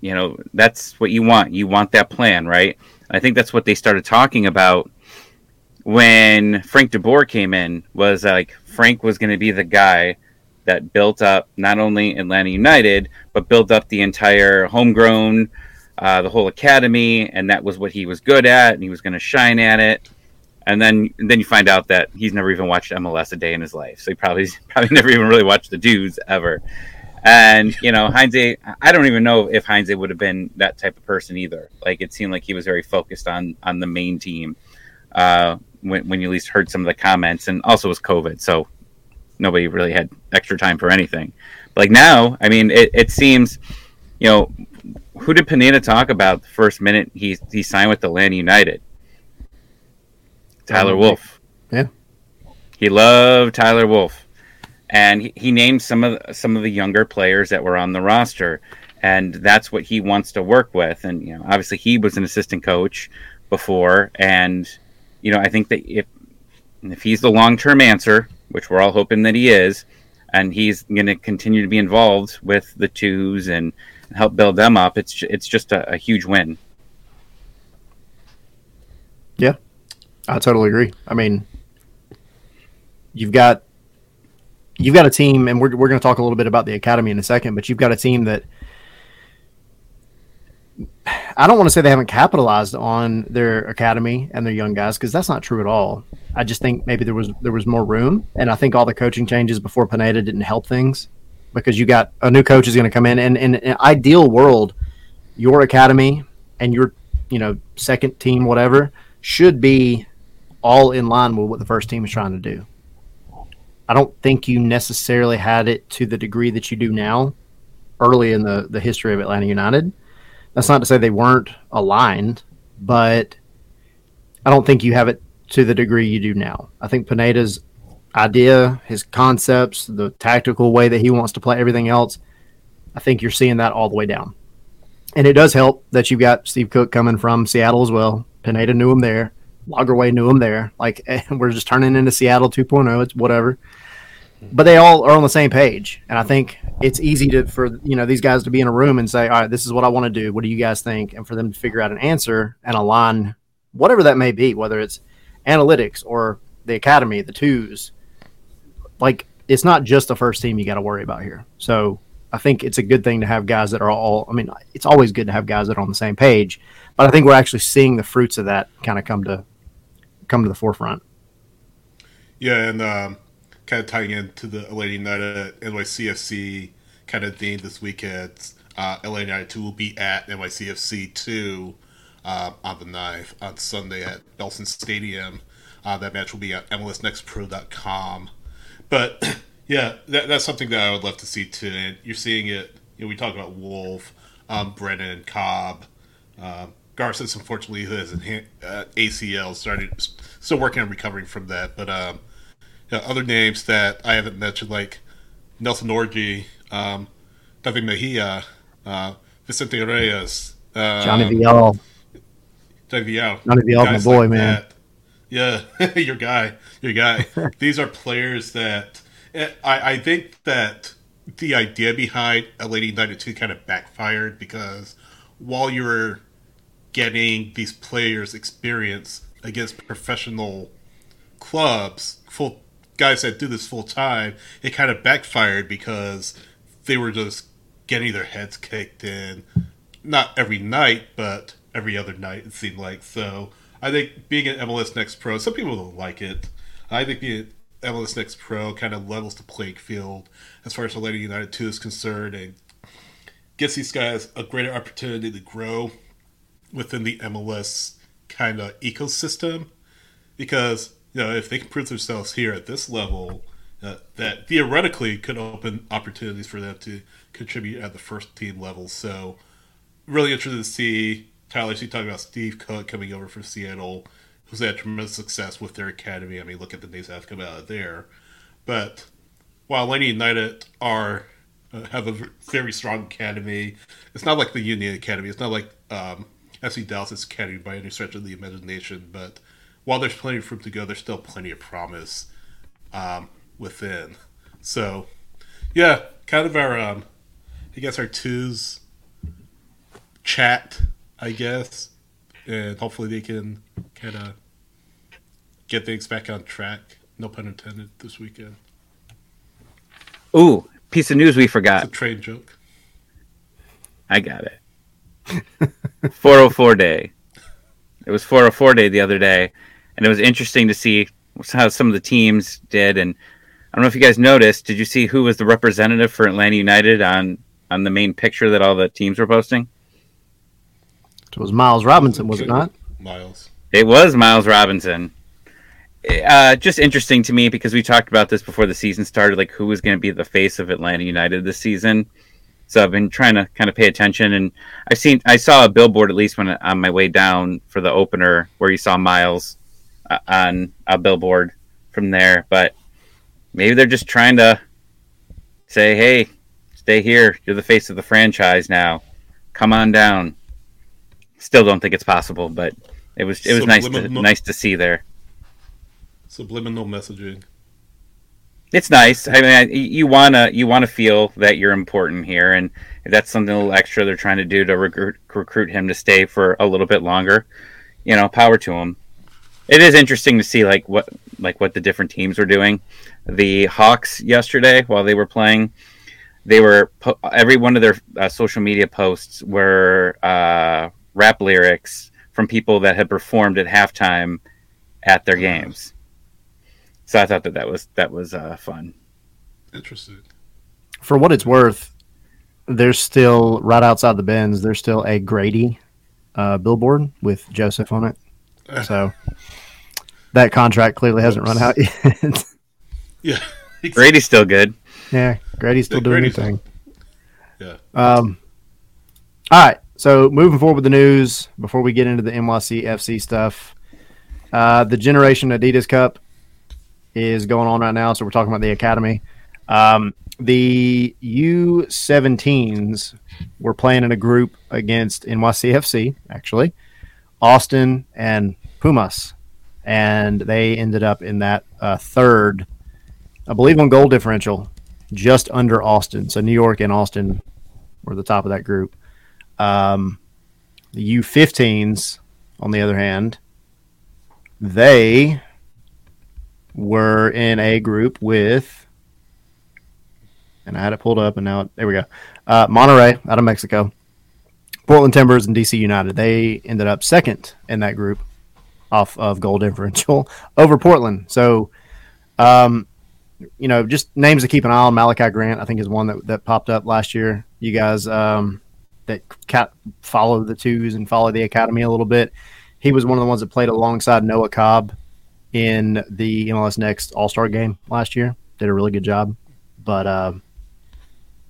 you know that's what you want. You want that plan, right? I think that's what they started talking about when Frank de Boer came in. Was like Frank was going to be the guy that built up not only Atlanta United but built up the entire homegrown, uh, the whole academy, and that was what he was good at, and he was going to shine at it and then and then you find out that he's never even watched MLS a day in his life. So he probably probably never even really watched the dudes ever. And you know, Heinze, I don't even know if Heinze would have been that type of person either. Like it seemed like he was very focused on on the main team. Uh, when when you at least heard some of the comments, and also was COVID, so nobody really had extra time for anything. But like now, I mean, it, it seems, you know, who did Pineda talk about the first minute he he signed with Atlanta United? Tyler Wolff. Yeah. He loved Tyler Wolff. And he, he named some of some of the younger players that were on the roster. And that's what he wants to work with. And you know obviously he was an assistant coach before. And you know I think that if if he's the long-term answer which we're all hoping that he is and he's going to continue to be involved with the twos and help build them up it's it's just a, a huge win. Yeah, I totally agree. I mean, you've got you've got a team, and we're we're going to talk a little bit about the academy in a second, but you've got a team that I don't want to say they haven't capitalized on their academy and their young guys because that's not true at all. I just think maybe there was there was more room, and I think all the coaching changes before Pineda didn't help things because you got a new coach is going to come in, and, in an ideal world, your academy and your you know second team whatever should be all in line with what the first team is trying to do. I don't think you necessarily had it to the degree that you do now early in the, the history of Atlanta United. That's not to say they weren't aligned, but I don't think you have it to the degree you do now. I think Pineda's idea, his concepts, the tactical way that he wants to play, everything else, I think you're seeing that all the way down. And it does help that you've got Steve Cook coming from Seattle as well. Pineda knew him there. Lagerwey knew him there. Like we're just turning into Seattle 2.0. It's whatever. But they all are on the same page, and I think it's easy to for you know these guys to be in a room and say, "All right, this is what I want to do. What do you guys think?" And for them to figure out an answer and align, whatever that may be, whether it's analytics or the academy, the twos. Like it's not just the first team you got to worry about here. So I think it's a good thing to have guys that are all. I mean, it's always good to have guys that are on the same page, but I think we're actually seeing the fruits of that kind of come to come to the forefront. Yeah, and um, kind of tying into the LA United NYCFC kind of theme this weekend. Uh, LA United 2 will be at NYCFC 2 uh, on the 9th on Sunday at Belson Stadium. Uh, that match will be at MLSNextPro.com. But yeah, that, that's something that I would love to see too. And you're seeing it. You know, we talk about Wolff, um, Brennan, Cobb, uh, Garces, unfortunately, who has an uh, ACL, started still working on recovering from that. But um, you know, other names that I haven't mentioned, like Nelson Orji, um, David Mejia, uh, Vicente Reyes, um, Johnny Vial. Johnny Vial. Johnny Vial, my boy, like man. That. Yeah, your guy, your guy. These are players that eh, I, I think that the idea behind LA 92 kind of backfired because while you were getting these players experience against professional clubs, full guys that do this full time, it kind of backfired because they were just getting their heads kicked in, not every night, but every other night it seemed like. So I think being an MLS Next Pro, some people don't like it. I think being MLS Next Pro kind of levels the playing field as far as Atlanta United 2 is concerned and gives these guys a greater opportunity to grow within the MLS kind of ecosystem because you know if they can prove themselves here at this level, uh, that theoretically could open opportunities for them to contribute at the first team level. So really interested to see Tyler. You talking about Steve Cook coming over from Seattle, who's had tremendous success with their academy. I mean, look at the names that have come out of there. But while Lenny United are uh, have a very strong academy, it's not like the Union Academy. It's not like um, FC Dallas Academy by any stretch of the imagination, but while there's plenty of room to go, there's still plenty of promise um, within. So, yeah, kind of our, um, I guess, our twos chat, I guess, and hopefully they can kind of get things back on track. No pun intended this weekend. Ooh, piece of news we forgot. It's a trade joke. I got it. 404 day. It was 404 day the other day, and it was interesting to see how some of the teams did. And I don't know if you guys noticed. Did you see who was the representative for Atlanta United on on the main picture that all the teams were posting? It was Miles Robinson, was it not? Miles. It was Miles Robinson. Uh, just interesting to me because we talked about this before the season started, like who was going to be the face of Atlanta United this season. So I've been trying to kind of pay attention, and I've seen I saw a billboard at least when on my way down for the opener where you saw Miles Uh, on a billboard from there. But maybe they're just trying to say, "Hey, stay here. You're the face of the franchise now. Come on down." Still don't think it's possible, but it was it was nice to nice to see there. Subliminal messaging it's nice. I mean, you wanna you wanna feel that you're important here, and if that's something a little extra they're trying to do to recruit recruit him to stay for a little bit longer, you know, power to him. It is interesting to see like what like what the different teams were doing. The Hawks yesterday, while they were playing, they were po- every one of their uh, social media posts were uh, rap lyrics from people that had performed at halftime at their games. So I thought that that was that was uh, fun. Interesting. For what it's worth, there's still right outside the Benz. There's still a Grady uh, billboard with Josef on it. So that contract clearly hasn't run out yet. Yeah. Grady's still good. yeah, Grady's still Yeah, doing Grady's- anything. Yeah. Um, all right. So moving forward with the news before we get into the NYC FC stuff, uh, the Generation Adidas Cup is going on right now. So we're talking about the academy. Um, the U17s were playing in a group against NYCFC, actually, Austin and Pumas, and they ended up in that uh, third, I believe, on goal differential, just under Austin. So New York and Austin were the top of that group. Um, the U15s, on the other hand, they were in a group with, and I had it pulled up, and now there we go. Uh, Monterrey out of Mexico, Portland Timbers, and DC United. They ended up second in that group, off of goal differential over Portland. So, um, you know, just names to keep an eye on. Malachi Grant, I think, is one that, that popped up last year. You guys um, that ca- follow the twos and follow the academy a little bit. He was one of the ones that played alongside Noah Cobb in the MLS Next All Star game last year. Did a really good job. But um,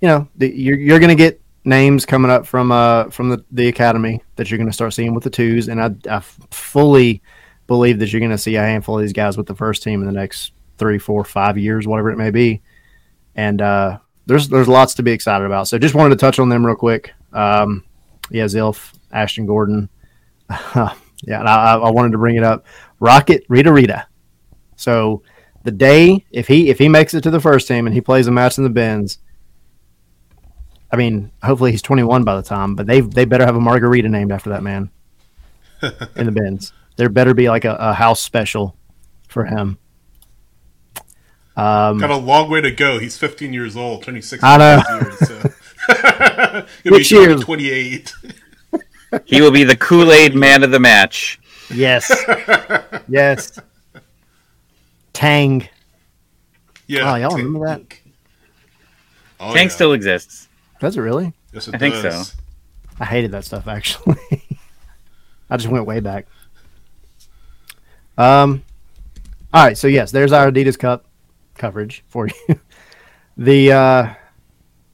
you know, the, you're you're going to get names coming up from uh from the, the academy that you're going to start seeing with the twos, and I, I fully believe that you're going to see a handful of these guys with the first team in the next three, four, five years, whatever it may be. And uh, there's there's lots to be excited about. So just wanted to touch on them real quick. Um, yeah, Zilf, Ashton Gordon. yeah, and I, I wanted to bring it up. Rocket Rita Rita. So the day if he if he makes it to the first team and he plays a match in the Benz, I mean, hopefully he's 21 by the time, but they they better have a margarita named after that man in the Benz. There better be like a, a house special for him. Um, Got a long way to go. He's 15 years old, turning 16 I know. this year, so. He'll be Which year? 28. He will be the Kool Aid man of the match. yes, yes. Tang. Yeah. Oh, y'all remember that? Oh, Tank yeah. still exists. Does it really? Yes, it I think so. I hated that stuff actually. I just went way back. Um all right, so yes, there's our Adidas Cup coverage for you. the uh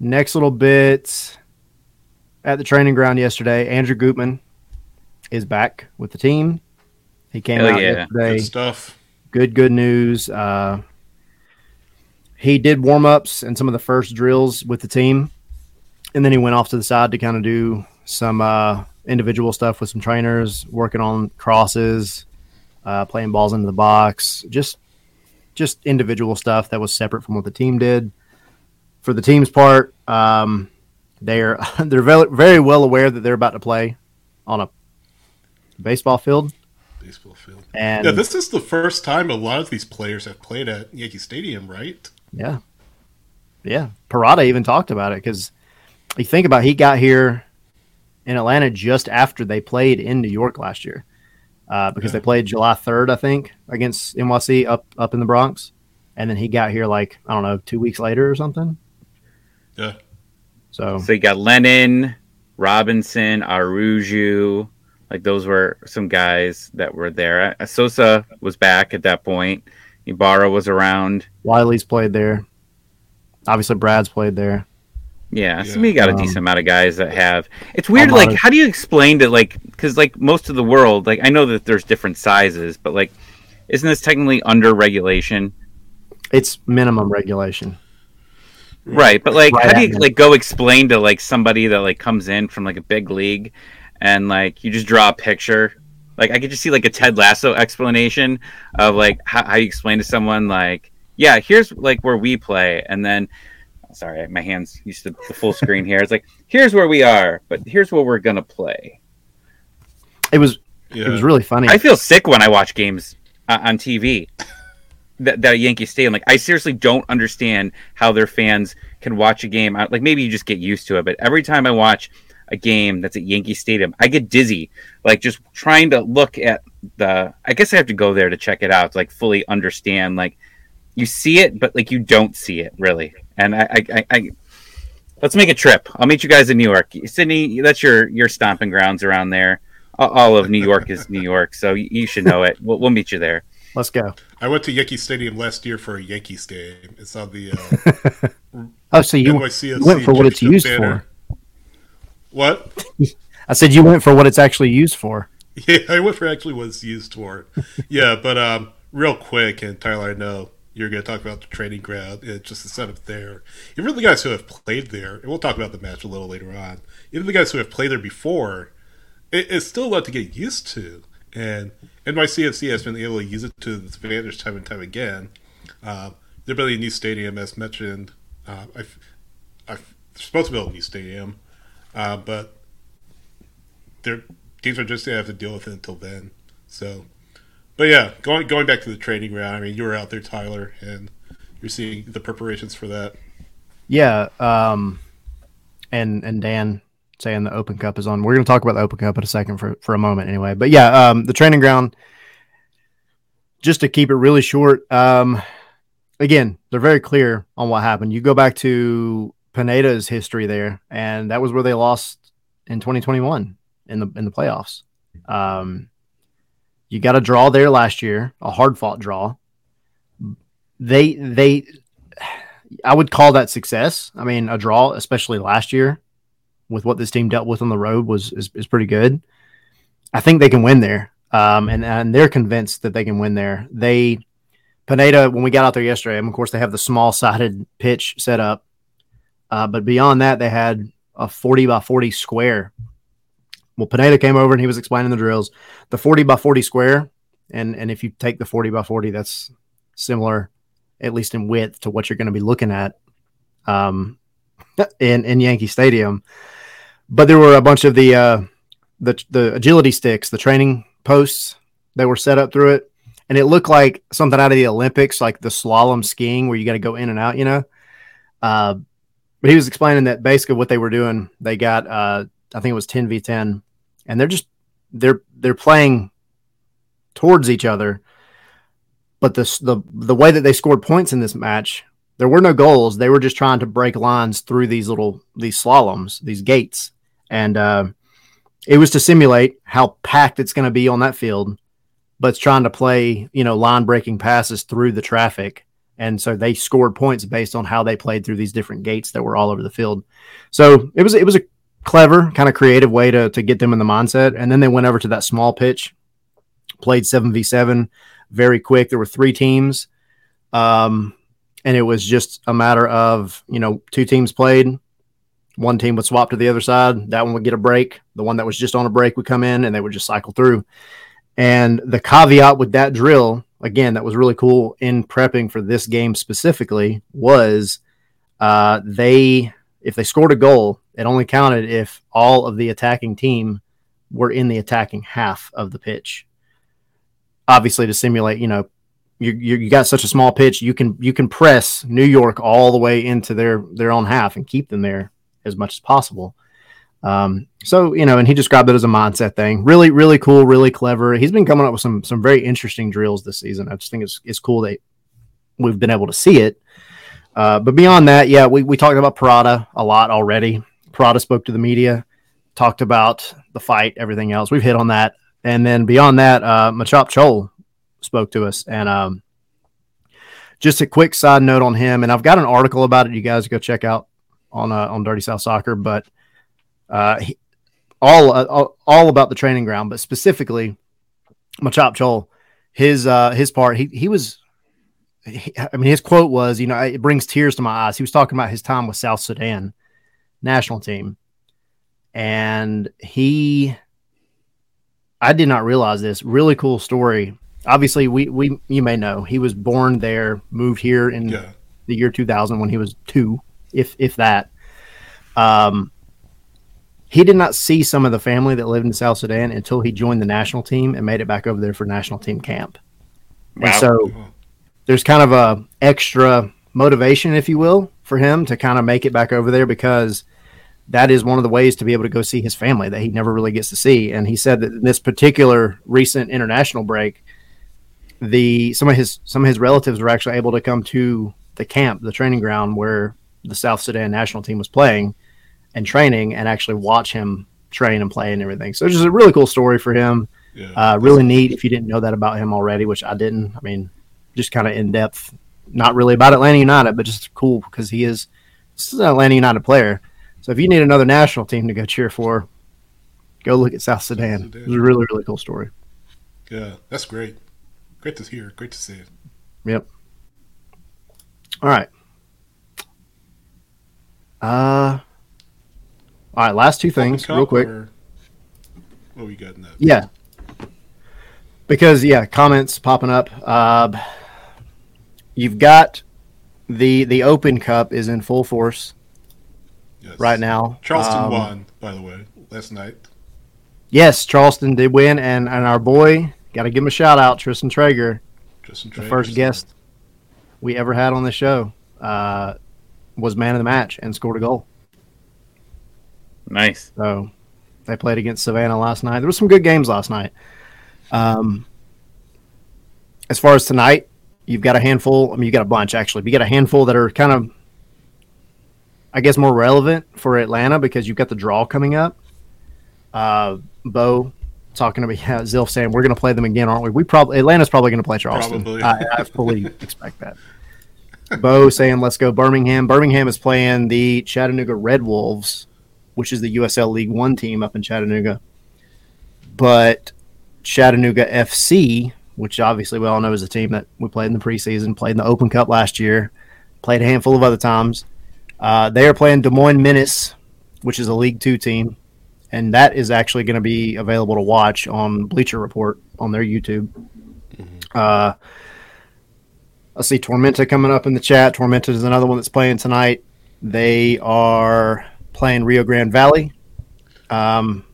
next little bit at the training ground yesterday, Andrew Gutman is back with the team. He came Hell out yeah. yesterday Good stuff. good good news uh, he did warm-ups and some of the first drills with the team and then he went off to the side to kind of do some uh, individual stuff with some trainers working on crosses uh, playing balls into the box just just individual stuff that was separate from what the team did for the team's part um, they're they're very, very well aware that they're about to play on a baseball field Baseball field. and Yeah, this is the first time a lot of these players have played at Yankee Stadium, right? Yeah. Yeah. Purata even talked about it because you think about it, he got here in Atlanta just after they played in New York last year. Uh, because Yeah. they played July 3rd, I think, against NYC up up in the Bronx. And then he got here like, I don't know, two weeks later or something. Yeah. So, So you got Lennon, Robinson, Araújo. Like those were some guys that were there. Uh, Sosa was back at that point. Ibarra was around. Wiley's played there. Obviously, Brad's played there. Yeah, so Yeah. we got a Um, decent amount of guys that have. It's weird. Almada. Like, how do you explain to like? Because like most of the world, like I know that there's different sizes, but like, isn't this technically under regulation? It's minimum regulation. Right, but like, Right how do you like go explain to like somebody that like comes in from like a big league, and like you just draw a picture? Like I could just see like a Ted Lasso explanation of like how, how you explain to someone like, yeah, here's like where we play, and then, sorry, my hands used to the full screen here. It's like here's where we are, but here's where we're gonna play. It was Yeah. It was really funny. I feel sick when I watch games uh, on TV that, that Yankee Stadium. Like, I seriously don't understand how their fans can watch a game. Like, maybe you just get used to it, but every time I watch a game that's at Yankee Stadium, I get dizzy. Like, just trying to look at the. I guess I have to go there to check it out to like fully understand. Like, you see it, but like you don't see it really. And I, I, I, I let's make a trip. I'll meet you guys in New York. Sydney, that's your your stomping grounds around there. All of New York is New York, so you should know it. We'll, we'll meet you there. Let's go. I went to Yankee Stadium last year for a Yankees game. It's on the. Uh, oh, so you, you went for what it's used banner. for? What? I said you went for what it's actually used for. Yeah, I went for actually what it's used for. yeah, but um, real quick, and Tyler, I know you're going to talk about the training ground, it's just the setup there. Even the guys who have played there, and we'll talk about the match a little later on. Even the guys who have played there before, it, it's still a lot to get used to. And NYCFC has been able to use it to its advantage time and time again. Uh, they're building a new stadium, as mentioned. Uh, I've, I've, they're supposed to build a new stadium, uh, but their teams are just going to have to deal with it until then. So, but yeah, going going back to the training ground. I mean, you were out there, Tyler, and you're seeing the preparations for that. Yeah, um, and and Dan saying the Open Cup is on. We're going to talk about the Open Cup in a second for, for a moment anyway. But yeah, um, the training ground, just to keep it really short, um, again, they're very clear on what happened. You go back to Pineda's history there, and that was where they lost in 2021 in the in the playoffs. Um, you got a draw there last year, a hard fought draw. They they I would call that success. I mean, a draw, especially last year, with what this team dealt with on the road was is, is pretty good. I think they can win there, um, and and they're convinced that they can win there. They Pineda when we got out there yesterday, and of course they have the small sided pitch set up, uh, but beyond that they had a forty by forty square. Well, Pineda came over and he was explaining the drills. The forty by forty square, and and if you take the forty by forty, that's similar, at least in width, to what you're going to be looking at um, in in Yankee Stadium but there were a bunch of the uh, the the agility sticks, the training posts that were set up through it, and it looked like something out of the Olympics, like the slalom skiing where you got to go in and out, you know. Uh, but he was explaining that basically what they were doing, they got uh, I think it was ten v ten, and they're just they're they're playing towards each other. But the the the way that they scored points in this match there were no goals. They were just trying to break lines through these little these slaloms, these gates, and uh, it was to simulate how packed it's going to be on that field, but it's trying to play you know line breaking passes through the traffic, and so they scored points based on how they played through these different gates that were all over the field. So it was it was a clever kind of creative way to to get them in the mindset, and then they went over to that small pitch, played seven v seven, very quick. There were three teams. Um, and it was just a matter of you know two teams played one team would swap to the other side. That one would get a break. The one that was just on a break would come in and they would just cycle through. And the caveat with that drill, again, that was really cool in prepping for this game specifically, was uh, they, if they scored a goal, it only counted if all of the attacking team were in the attacking half of the pitch. Obviously, to simulate, you know, you, you got such a small pitch, you can you can press New York all the way into their their own half and keep them there as much as possible. Um, so you know, and he described it as a mindset thing. Really, really cool, really clever. He's been coming up with some some very interesting drills this season. I just think it's it's cool that we've been able to see it. Uh, but beyond that, yeah, we, we talked about Purata a lot already. Purata spoke to the media, talked about the fight, everything else. We've hit on that. And then beyond that, uh, Machop Chol spoke to us. And um, just a quick side note on him, and I've got an article about it. You guys go check out on uh, on Dirty South Soccer, but uh, he, all, uh, all all about the training ground, but specifically Machop Chol, his uh, his part, he he was. I mean, his quote was, "You know, it brings tears to my eyes." He was talking about his time with South Sudan national team, and he, I did not realize this. Really cool story. Obviously, we we you may know he was born there, moved here in yeah. the year 2000 when he was two if if that. Um, he did not see some of the family that lived in South Sudan until he joined the national team and made it back over there for national team camp. Wow. And so there's kind of a extra motivation, if you will, for him to kind of make it back over there because that is one of the ways to be able to go see his family that he never really gets to see. And he said that in this particular recent international break, the some of his some of his relatives were actually able to come to the camp, the training ground where the South Sudan national team was playing and training, and actually watch him train and play and everything. So it's just a really cool story for him. Yeah. Uh, really neat if you didn't know that about him already, which I didn't. I mean, just kind of in depth, not really about Atlanta United, but just cool because he is this is an Atlanta United player. So if you need another national team to go cheer for, go look at South Sudan. Sudan. It was a really really cool story. yeah, that's great. Great to hear. Great to see. It. Yep. All right. Uh. All right. Last two things, real quick. or- What we got next? Yeah. Because yeah, comments popping up. Uh, you've got the the Open Cup is in full force Yes. right now. Charleston Um, won, by the way, last night. Yes, Charleston did win, and and our boy got to give him a shout out, Tristan Traeger, Tristan the first guest we ever had on the show, uh, was man of the match and scored a goal. Nice. So they played against Savannah last night. There were some good games last night. Um, as far as tonight, you've got a handful. I mean, you got a bunch actually. But you got a handful that are kind of, I guess, more relevant for Atlanta because you've got the draw coming up. Uh, Bo talking me, yeah, Zilf saying we're going to play them again, aren't we? We probably Atlanta's probably going to play Charleston. Probably. I, I fully expect that. Bo saying let's go Birmingham. Birmingham is playing the Chattanooga Red Wolves, which is the USL League One team up in Chattanooga. But Chattanooga FC, which obviously we all know is a team that we played in the preseason, played in the Open Cup last year, played a handful of other times. Uh, they are playing Des Moines Menace, which is a League Two team, and that is actually going to be available to watch on Bleacher Report on their YouTube. Uh, I see Tormenta coming up in the chat. Tormenta is another one that's playing tonight. They are playing Rio Grande Valley. Um,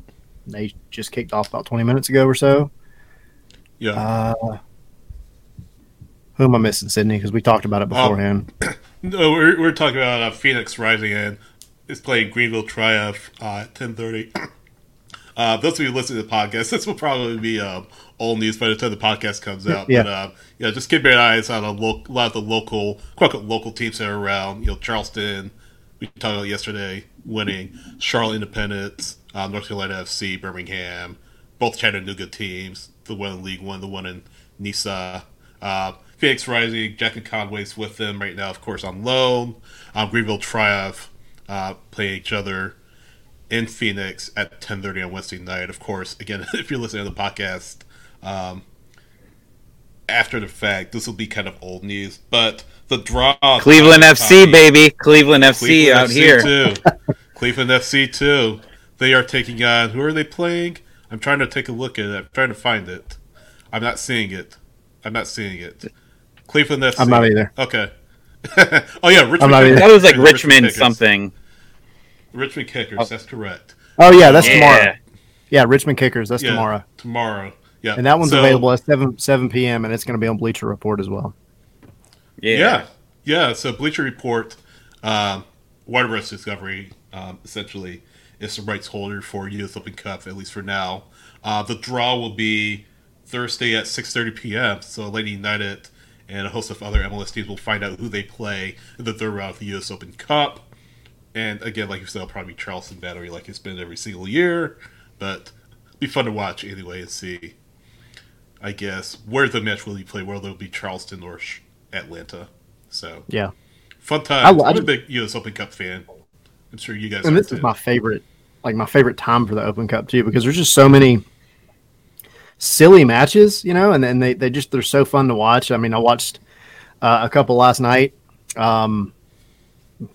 they just kicked off about 20 minutes ago or so. Yeah. Uh, who am I missing, Sydney? Because we talked about it beforehand. no, we're, we're talking about uh, Phoenix Rising and is playing Greenville Triumph uh, at ten thirty. Uh, those of you listening to the podcast, this will probably be um, old news by the time the podcast comes out. Yeah. But uh, yeah, just keep your eyes on a, lo- lot of the local, quote unquote, local teams that are around. You know, Charleston. We talked about yesterday winning. Charlotte Independence, uh, North Carolina FC, Birmingham, both Chattanooga teams. The one in League One, the one in NISA. Uh, Phoenix Rising, Jackson Conway's with them right now, of course, on loan. Um, Greenville Triumph uh, playing each other in Phoenix at 10:30 on Wednesday night. Of course, again, if you're listening to the podcast um, after the fact, this will be kind of old news. But the draw, Cleveland FC, Tommy- baby. Cleveland FC Cleveland out FC here. too. Cleveland FC too. They are taking on. Who are they playing? I'm trying to take a look at it. I'm trying to find it. I'm not seeing it. I'm not seeing it. Cleveland FC. I'm not either. Okay. oh yeah, Richmond. not either. That was like Richmond Richmond something. Richmond Kickers. That's correct. Oh, yeah, that's Yeah. tomorrow. Yeah, Richmond Kickers. That's Yeah, tomorrow. Tomorrow. Yeah. And that one's So- available at 7, 7 p.m., and it's going to be on Bleacher Report as well. Yeah. Yeah, yeah. So Bleacher Report, um, Warner Bros. Discovery, um, essentially is the rights holder for U.S. Open Cup at least for now. Uh, the draw will be Thursday at 6:30 p.m. So Lady United and a host of other MLS teams will find out who they play in the third round of the U.S. Open Cup. And again, like you said, it'll probably be Charleston Battery, like it's been every single year. But be fun to watch anyway and see. I guess where the match will be played, whether it'll be Charleston or Atlanta. So Yeah. fun time. I I'm a big U.S. Open Cup fan. I'm sure you guys And this too. is my favorite, like my favorite time for the Open Cup too, because there's just so many silly matches, you know, and then they, they just they're so fun to watch. I mean, I watched uh, a couple last night. Um,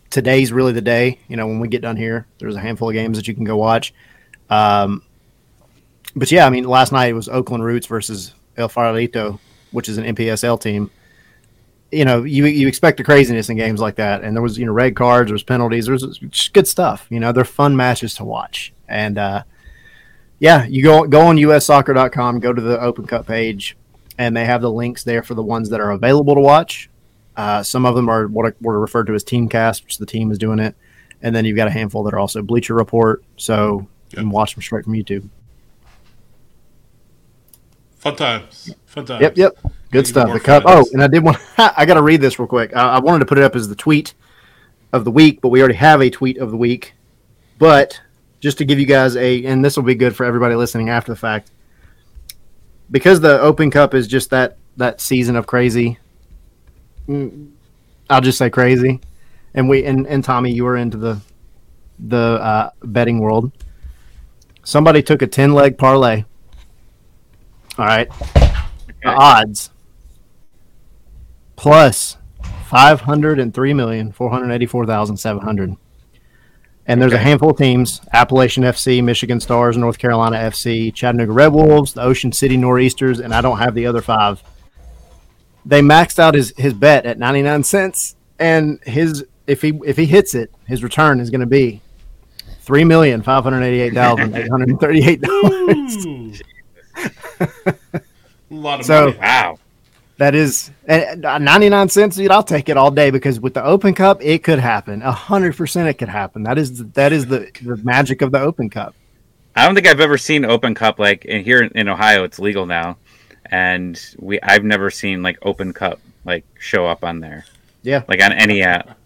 today's really the day, you know, when we get done here. There's a handful of games that you can go watch. Um, but yeah, I mean, last night it was Oakland Roots versus El Farolito, which is an NPSL team. you know, you you expect the craziness in games like that, and there was you know red cards, there was penalties, there was good stuff. You know, they're fun matches to watch, and uh, yeah, you go go on ussoccer.com, go to the Open Cup page, and they have the links there for the ones that are available to watch. Uh, some of them are what are referred to as Teamcast, which the team is doing it, and then you've got a handful that are also Bleacher Report, so you can watch them straight from YouTube. Fun times. Fun times. Yep, yep. Good stuff. The cup. Oh, and I did want. I got to read this real quick. I, I wanted to put it up as the tweet of the week, but we already have a tweet of the week. But just to give you guys a, and this will be good for everybody listening after the fact, because the Open Cup is just that that season of crazy. Mm, I'll just say crazy, and we and, and Tommy, you were into the the uh, betting world. Somebody took a ten leg parlay. All right, the odds plus five hundred and three million four hundred eighty four thousand seven hundred. And there's okay. a handful of teams: Appalachian FC, Michigan Stars, North Carolina FC, Chattanooga Red Wolves, the Ocean City Nor'easters, and I don't have the other five. They maxed out his, his bet at 99 cents, and his if he if he hits it, his return is going to be three million five hundred eighty eight thousand eight hundred thirty eight dollars. a lot of so, money. Wow that is uh, 99 cents dude i'll take it all day because with the open cup it could happen. 100% it could happen. That is that is the, the magic of the open cup. I don't think i've ever seen open cup like in here in ohio it's legal now. And we i've never seen like open cup like show up on there. Yeah. Like on any app.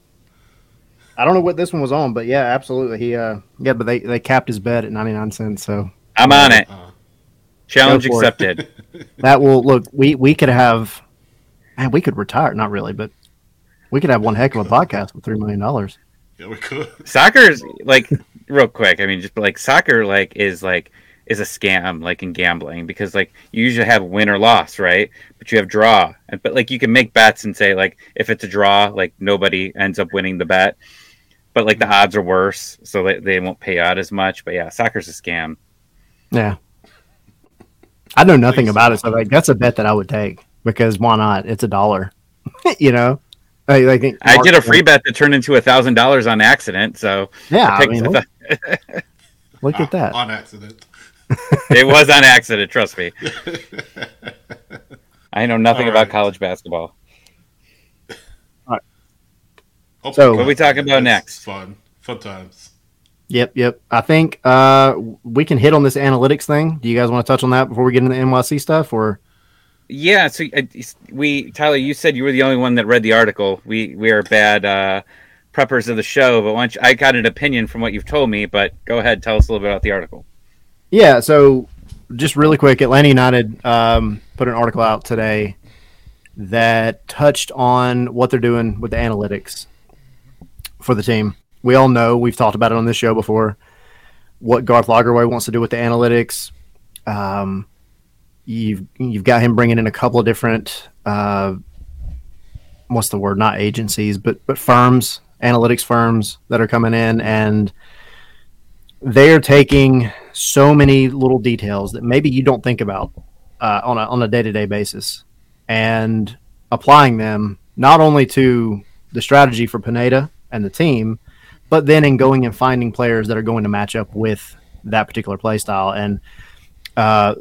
I don't know what this one was on but yeah absolutely. He uh yeah but they they capped his bet at 99 cents so. I'm on it. Uh, Challenge accepted. that will look. We we could have, man. We could retire. Not really, but we could have one heck of a podcast with three million dollars. Yeah, we could. Soccer is like real quick. I mean, just like soccer, like is like is a scam, like in gambling, because like you usually have win or loss, right? But you have draw, and but like you can make bets and say like if it's a draw, like nobody ends up winning the bet, but like the mm-hmm. odds are worse, so they, they won't pay out as much. But yeah, soccer's a scam. Yeah, I know nothing about it, so like that's a bet that I would take because why not? It's a dollar, you know. I, I, think I did a free bet that turned into a thousand dollars on accident. So yeah, I mean, look, look at that on accident. it was on accident. Trust me. I know nothing right. about college basketball. All right. So what are we talking about next? Fun, fun times. Yep, yep. I think uh, we can hit on this analytics thing. Do you guys want to touch on that before we get into the NYC stuff, or? Yeah, so uh, we Tyler, you said you were the only one that read the article. We we are bad uh, preppers of the show, but once I got an opinion from what you've told me. But go ahead, tell us a little bit about the article. Yeah, so just really quick, Atlanta United um, put an article out today that touched on what they're doing with the analytics for the team we all know we've talked about it on this show before. What Garth Lagerwey wants to do with the analytics. Um, you've you've got him bringing in a couple of different uh, what's the word? Not agencies, but but firms, analytics firms that are coming in, and they are taking so many little details that maybe you don't think about uh, on a on a day to day basis, and applying them not only to the strategy for Pineda and the team, but then in going and finding players that are going to match up with that particular play style. And uh,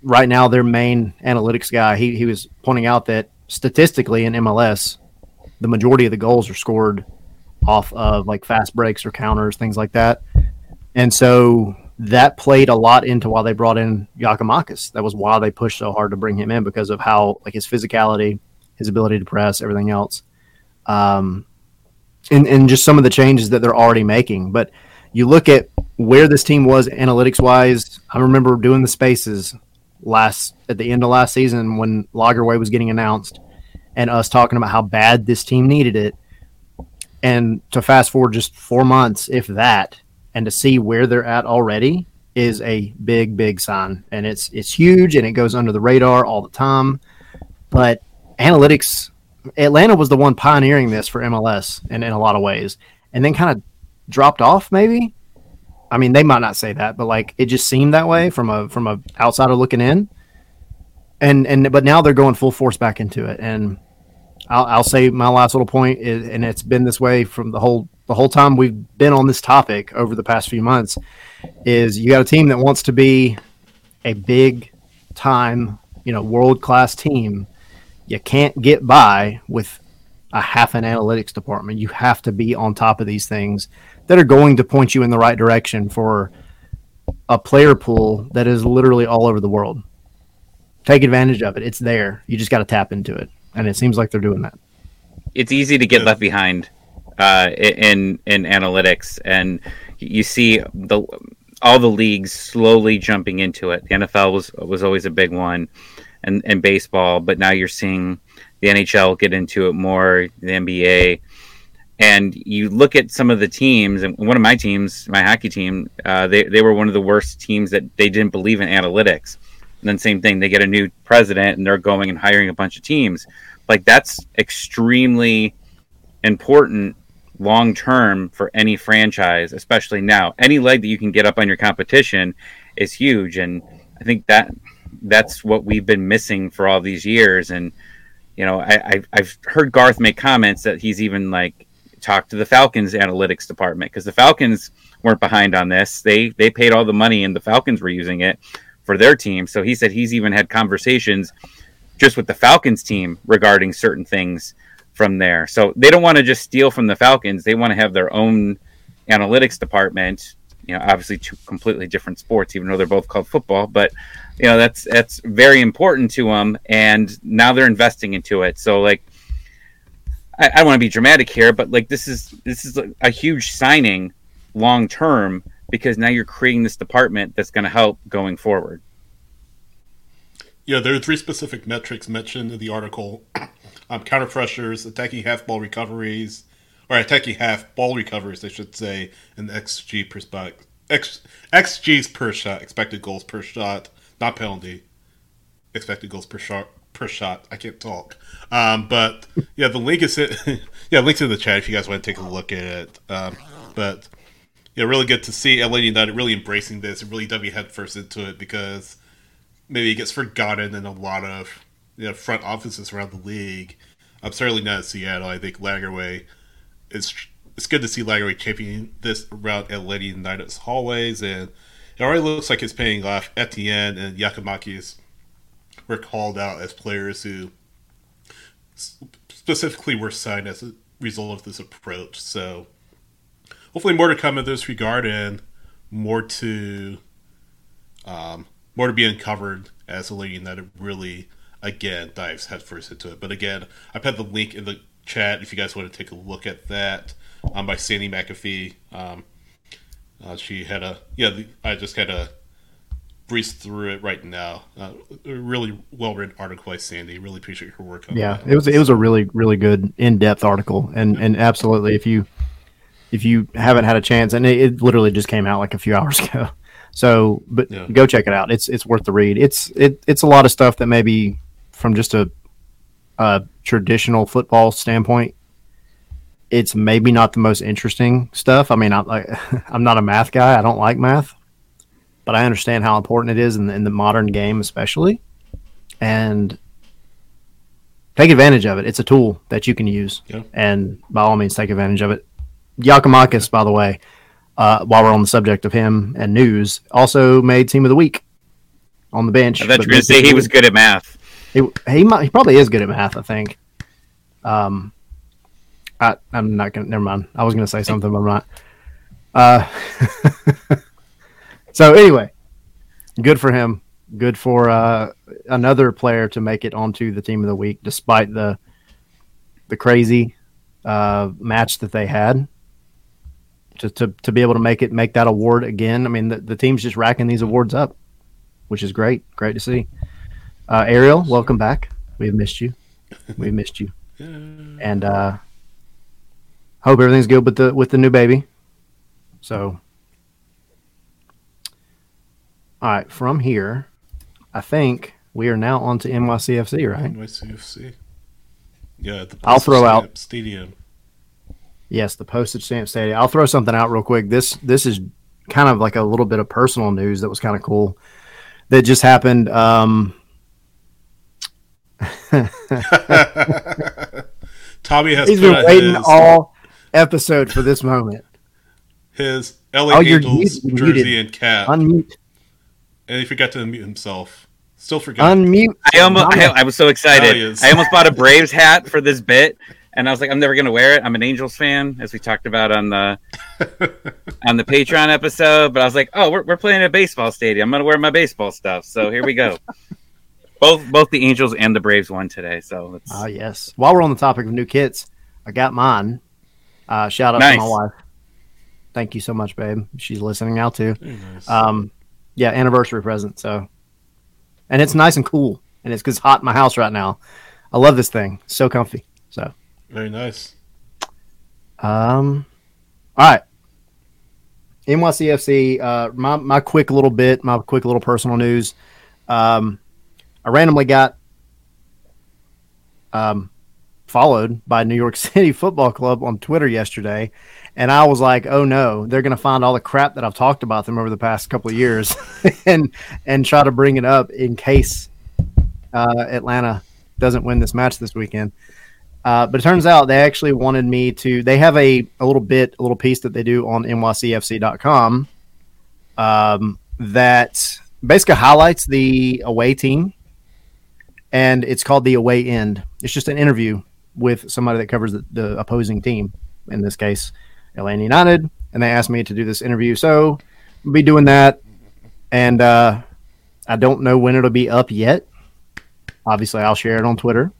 right now, their main analytics guy, he, he was pointing out that statistically in MLS, the majority of the goals are scored off of like fast breaks or counters, things like that. And so that played a lot into why they brought in Giakoumakis. That was why they pushed so hard to bring him in because of how like his physicality, his ability to press, everything else. Um, and, and just some of the changes that they're already making. But you look at where this team was analytics wise. I remember doing the spaces last at the end of last season when Lagerwey was getting announced, and us talking about how bad this team needed it. And to fast forward just four months, if that, and to see where they're at already is a big, big sign. And it's it's huge and it goes under the radar all the time. But analytics Atlanta was the one pioneering this for MLS in, in a lot of ways, and then kind of dropped off. Maybe, I mean, they might not say that, but like it just seemed that way from a from a outsider looking in. And and but now they're going full force back into it, and I'll, I'll say my last little point is, and it's been this way from the whole the whole time we've been on this topic over the past few months. Is you got a team that wants to be a big time, you know, world class team. You can't get by with a half an analytics department. You have to be on top of these things that are going to point you in the right direction for a player pool that is literally all over the world. Take advantage of it. It's there. You just got to tap into it, and it seems like they're doing that. It's easy to get left behind uh, in in analytics, and you see the all the leagues slowly jumping into it. The NFL was was always a big one, and and baseball, but now you're seeing the NHL get into it more, the NBA, and you look at some of the teams. And one of my teams, my hockey team, uh, they they were one of the worst teams that they didn't believe in analytics. And then same thing, they get a new president and they're going and hiring a bunch of teams. Like that's extremely important long term for any franchise, especially now. Any leg that you can get up on your competition is huge, and I think that that's what we've been missing for all these years. And you know, I, I've heard Garth make comments that he's even like talked to the Falcons analytics department because the Falcons weren't behind on this. They they paid all the money, and the Falcons were using it for their team. So he said he's even had conversations just with the Falcons team regarding certain things from there. So they don't want to just steal from the Falcons. They want to have their own analytics department. You know, obviously two completely different sports, even though they're both called football. But you know, that's that's very important to them, and now they're investing into it. So like, I, I don't want to be dramatic here, but like this is this is a huge signing long term because now you're creating this department that's going to help going forward. Yeah, there are three specific metrics mentioned in the article: um, counter pressures, attacking half ball recoveries, or attacking half ball recoveries, I should say, and xG per X, xG's per shot, expected goals per shot, not penalty, expected goals per shot. Per shot, I can't talk. Um, but yeah, the link is in, yeah, links in the chat if you guys want to take a look at it. Um, but yeah, really good to see LA United really embracing this and really diving headfirst into it because maybe it gets forgotten in a lot of you know, front offices around the league. I'm certainly not Seattle. I think Lagerwey is. It's good to see Lagerwey championing this around LA United's hallways, and it already looks like it's paying off. Etienne and Giakoumakis were called out as players who specifically were signed as a result of this approach. So hopefully more to come in this regard and more to um, more to be uncovered as a lady that really again dives headfirst into it. But again, I put the link in the chat if you guys want to take a look at that um, by Sandy McAfee. Um, uh, she had a yeah. The, I just had a breeze through it right now. Uh, really well written article by Sandy. Really appreciate her work. yeah, that. it was it was a really really good in depth article, and yeah. and absolutely if you if you haven't had a chance, and it, it, literally just came out like a few hours ago. So, but yeah. go check it out. It's it's worth the read. It's it it's a lot of stuff that maybe from just a, a traditional football standpoint, it's maybe not the most interesting stuff. I mean, I'm like I'm not a math guy. I don't like math, but I understand how important it is in the, in the modern game, especially, and take advantage of it. It's a tool that you can use, yeah. and by all means, take advantage of it. Giakoumakis, by the way, uh, while we're on the subject of him and news, also made team of the week on the bench. I thought you were going to say he was good at math. He he, might, he probably is good at math. I think. Um, I I'm not gonna. Never mind. I was gonna say something, but I'm not. Uh, so anyway, good for him. Good for uh, another player to make it onto the team of the week, despite the the crazy uh, match that they had to, to, to be able to make it make that award again. I mean, the, the team's just racking these awards up, which is great. Great to see. Uh, Ariel, welcome back. We have missed you. We've missed you, and uh, hope everything's good with the with the new baby. So, all right, from here, I think we are now on to NYCFC, right? NYCFC. Yeah, I'll throw out stadium. Yes, the postage stamp stadium. I'll throw something out real quick. This this is kind of like a little bit of personal news that was kind of cool that just happened. Um, Tommy has He's been waiting his, all episode for this moment. his LA Oh, you're Angels muted, jersey muted. and cap, Unmute. and he forgot to unmute himself. Still forgot. Unmute. I almost, I, I was so excited. I almost bought a Braves hat for this bit, and I was like, I'm never gonna wear it. I'm an Angels fan, as we talked about on the on the Patreon episode. But I was like, oh, we're, we're playing at a baseball stadium. I'm gonna wear my baseball stuff. So here we go. both both the Angels and the Braves won today. So it's Ah, yes. While we're on the topic of new kits, I got mine. Uh, shout out to my wife. Thank you so much, babe. She's listening now too. Nice. Um, yeah, anniversary present. So, and it's nice and cool, and it's 'cause it's hot in my house right now. I love this thing. So comfy. So, Very nice. um, all right. NYCFC. Uh, my my quick little bit, my quick little personal news. Um, I randomly got um followed by New York City Football Club on Twitter yesterday, and I was like, "Oh no, they're going to find all the crap that I've talked about them over the past couple of years, and and try to bring it up in case uh, Atlanta doesn't win this match this weekend." Uh, but it turns out they actually wanted me to. They have a, a little bit, a little piece that they do on nycfc.com um, that basically highlights the away team, and it's called the away end. It's just an interview with somebody that covers the, the opposing team. In this case, Atlanta United, and they asked me to do this interview. So I'll be doing that, and uh, I don't know when it'll be up yet. Obviously, I'll share it on Twitter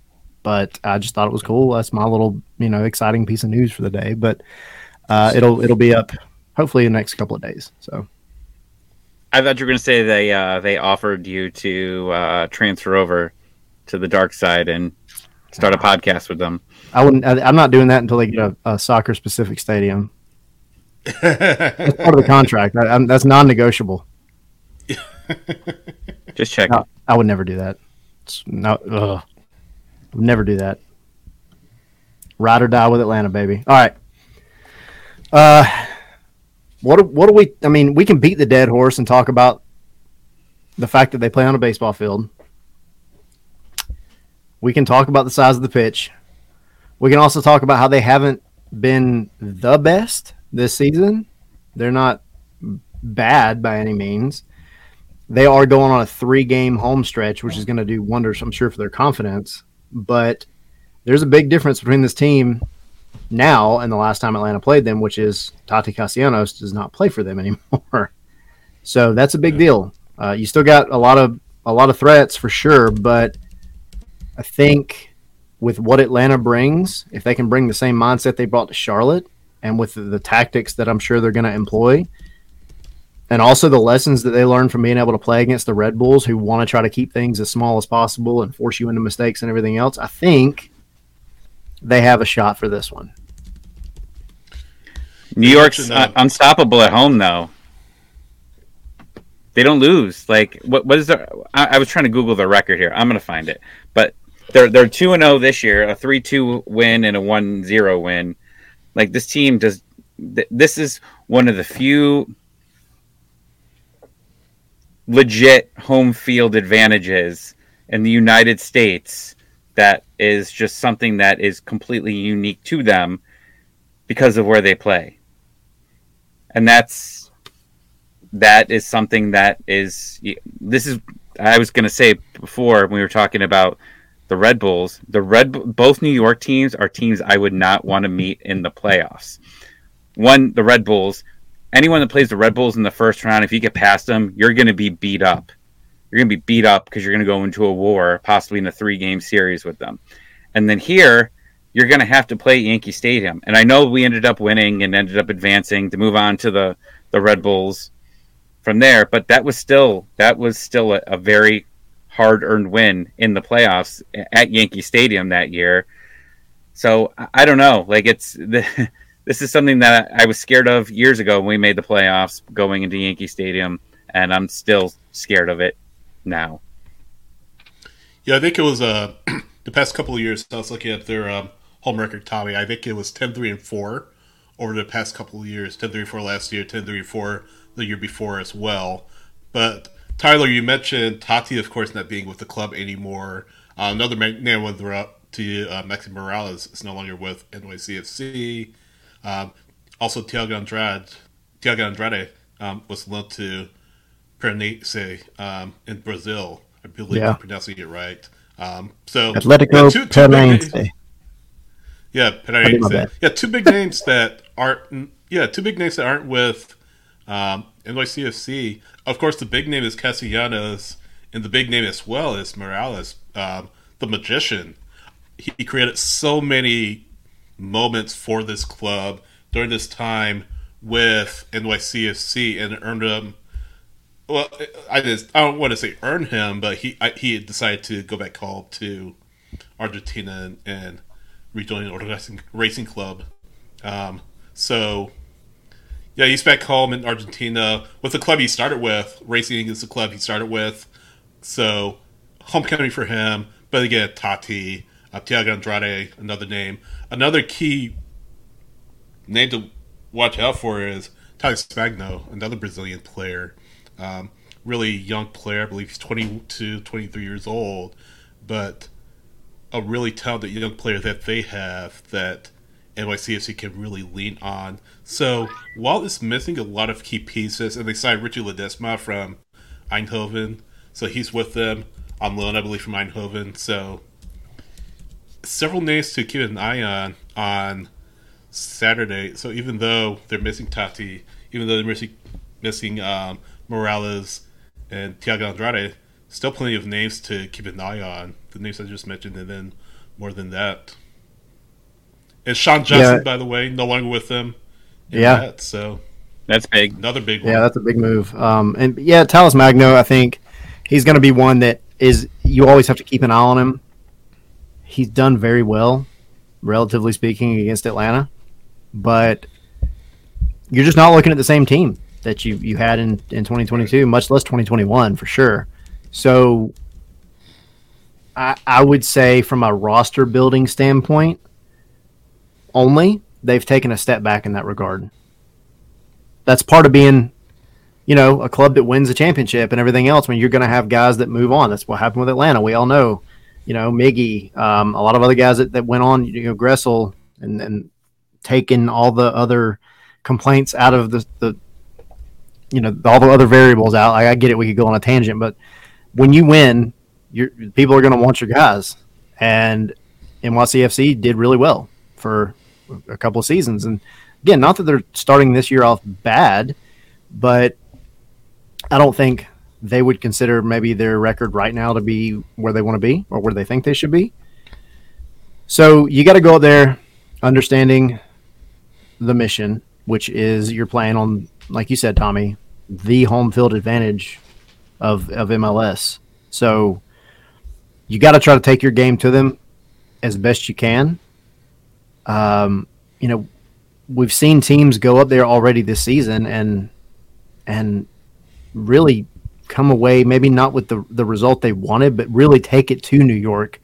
but I just thought it was cool. That's my little, you know, exciting piece of news for the day. But uh, it'll it'll be up hopefully in the next couple of days. So I thought you were gonna say they uh, they offered you to uh, transfer over to the dark side and start a podcast with them. I wouldn't. I, I'm not doing that until they get a, a soccer specific stadium. That's part of the contract. I, I'm, that's non-negotiable. Just check. No, I would never do that. It's no, ugh. I would never do that. Ride or die with Atlanta, baby. All right. Uh, what do- what do we? I mean, we can beat the dead horse and talk about the fact that they play on a baseball field. We can talk about the size of the pitch. We can also talk about how they haven't been the best this season. They're not bad by any means they are going on a three game home stretch, which is going to do wonders, I'm sure, for their confidence. But there's a big difference between this team now and the last time Atlanta played them, which is Tati Castellanos does not play for them anymore. So that's a big deal. Uh, you still got a lot of a lot of threats for sure, but I think with what Atlanta brings, if they can bring the same mindset they brought to Charlotte, and with the, the tactics that I'm sure they're going to employ, and also the lessons that they learned from being able to play against the Red Bulls, who want to try to keep things as small as possible and force you into mistakes and everything else. I think they have a shot for this one. New York's uh, unstoppable at home, though. They don't lose. Like what? What is their? I, I was trying to Google their record here. I'm gonna find it. But they're they're two and zero this year. A three two win and a one zero win. Like this team does. Th- this is one of the few legit home field advantages in the United States that is just something that is completely unique to them because of where they play. And that's that is something that is this is I was going to say before when we were talking about the Red Bulls, the Red both New York teams are teams I would not want to meet in the playoffs. One, the Red Bulls, anyone that plays the Red Bulls in the first round, if you get past them, you're going to be beat up. You're going to be beat up because you're going to go into a war, possibly in a three game series with them. And then here, you're going to have to play Yankee Stadium. And I know we ended up winning and ended up advancing to move on to the, the Red Bulls from there, but that was still that was still a, a very hard earned win in the playoffs at Yankee Stadium that year. So I, don't know. Like it's the, this is something that I was scared of years ago when we made the playoffs going into Yankee Stadium, and I'm still scared of it now. Yeah, I think it was uh, the past couple of years. I was looking at their um, home record, Tommy. I think it was 10 3 and 4 over the past couple of years 10 3 4 last year, 10 3 4 the year before as well. But Tyler, you mentioned Tati, of course, not being with the club anymore. Uh, another man I want to to uh, Maxi Moralez is no longer with NYCFC. Um, also, Thiago Andrade, Thiago Andrade um, was linked to Pernice um, in Brazil. I believe Yeah. I'm pronouncing it right. Um, so Atletico yeah, two- two Paranaense. Yeah, Pernice. Yeah, two big names that aren't. Yeah, two big names that aren't with um, NYCFC. Of course, the big name is Castellanos, and the big name as well is Moralez, um, the magician. He, he created so many moments for this club during this time with NYCFC and earned him. Well, I just I don't want to say earn him, but he I, he decided to go back home to Argentina and, and rejoin the Racing, Racing Club. Um, so yeah, he's back home in Argentina with the club he started with. Racing is the club he started with. So homecoming for him. But again, Tati, uh, Thiago Andrade, another name. Another key name to watch out for is Thales Magno, another Brazilian player. Um, really young player. I believe he's 22, 23 years old. But a really talented young player that they have that NYCFC can really lean on. So while it's missing a lot of key pieces, and they signed Richie Ledesma from Eindhoven, so he's with them on loan, I believe, from Eindhoven. So several names to keep an eye on on Saturday. So even though they're missing Tati, even though they're missing missing um, Moralez and Thiago Andrade, still plenty of names to keep an eye on. The names I just mentioned, and then more than that. And Sean Johnson, Yeah. by the way, no longer with them. Yeah. that, so That's big. another big one. Yeah, that's a big move. Um, and yeah, Thales Magno, I think he's going to be one that is you always have to keep an eye on him. He's done very well, relatively speaking, against Atlanta, but you're just not looking at the same team that you you had in in 2022, much less 2021 for sure. So, I I would say from a roster building standpoint, only they've taken a step back in that regard. That's part of being you know, a club that wins a championship and everything else, when you're going to have guys that move on. That's what happened with Atlanta. We all know, you know, Miggy, um, a lot of other guys that, that went on, you know, Gressel and, and taking all the other complaints out of the, the, you know, all the other variables out. I get it. We could go on a tangent, but when you win, you're, people are going to want your guys. And NYCFC did really well for a couple of seasons. And again, not that they're starting this year off bad, but I don't think they would consider maybe their record right now to be where they want to be or where they think they should be. So you got to go out there understanding the mission, which is you're playing on, like you said, Tommy, the home field advantage of, of MLS. So you got to try to take your game to them as best you can. Um, you know, we've seen teams go up there already this season and and really come away maybe not with the the result they wanted, but really take it to New York.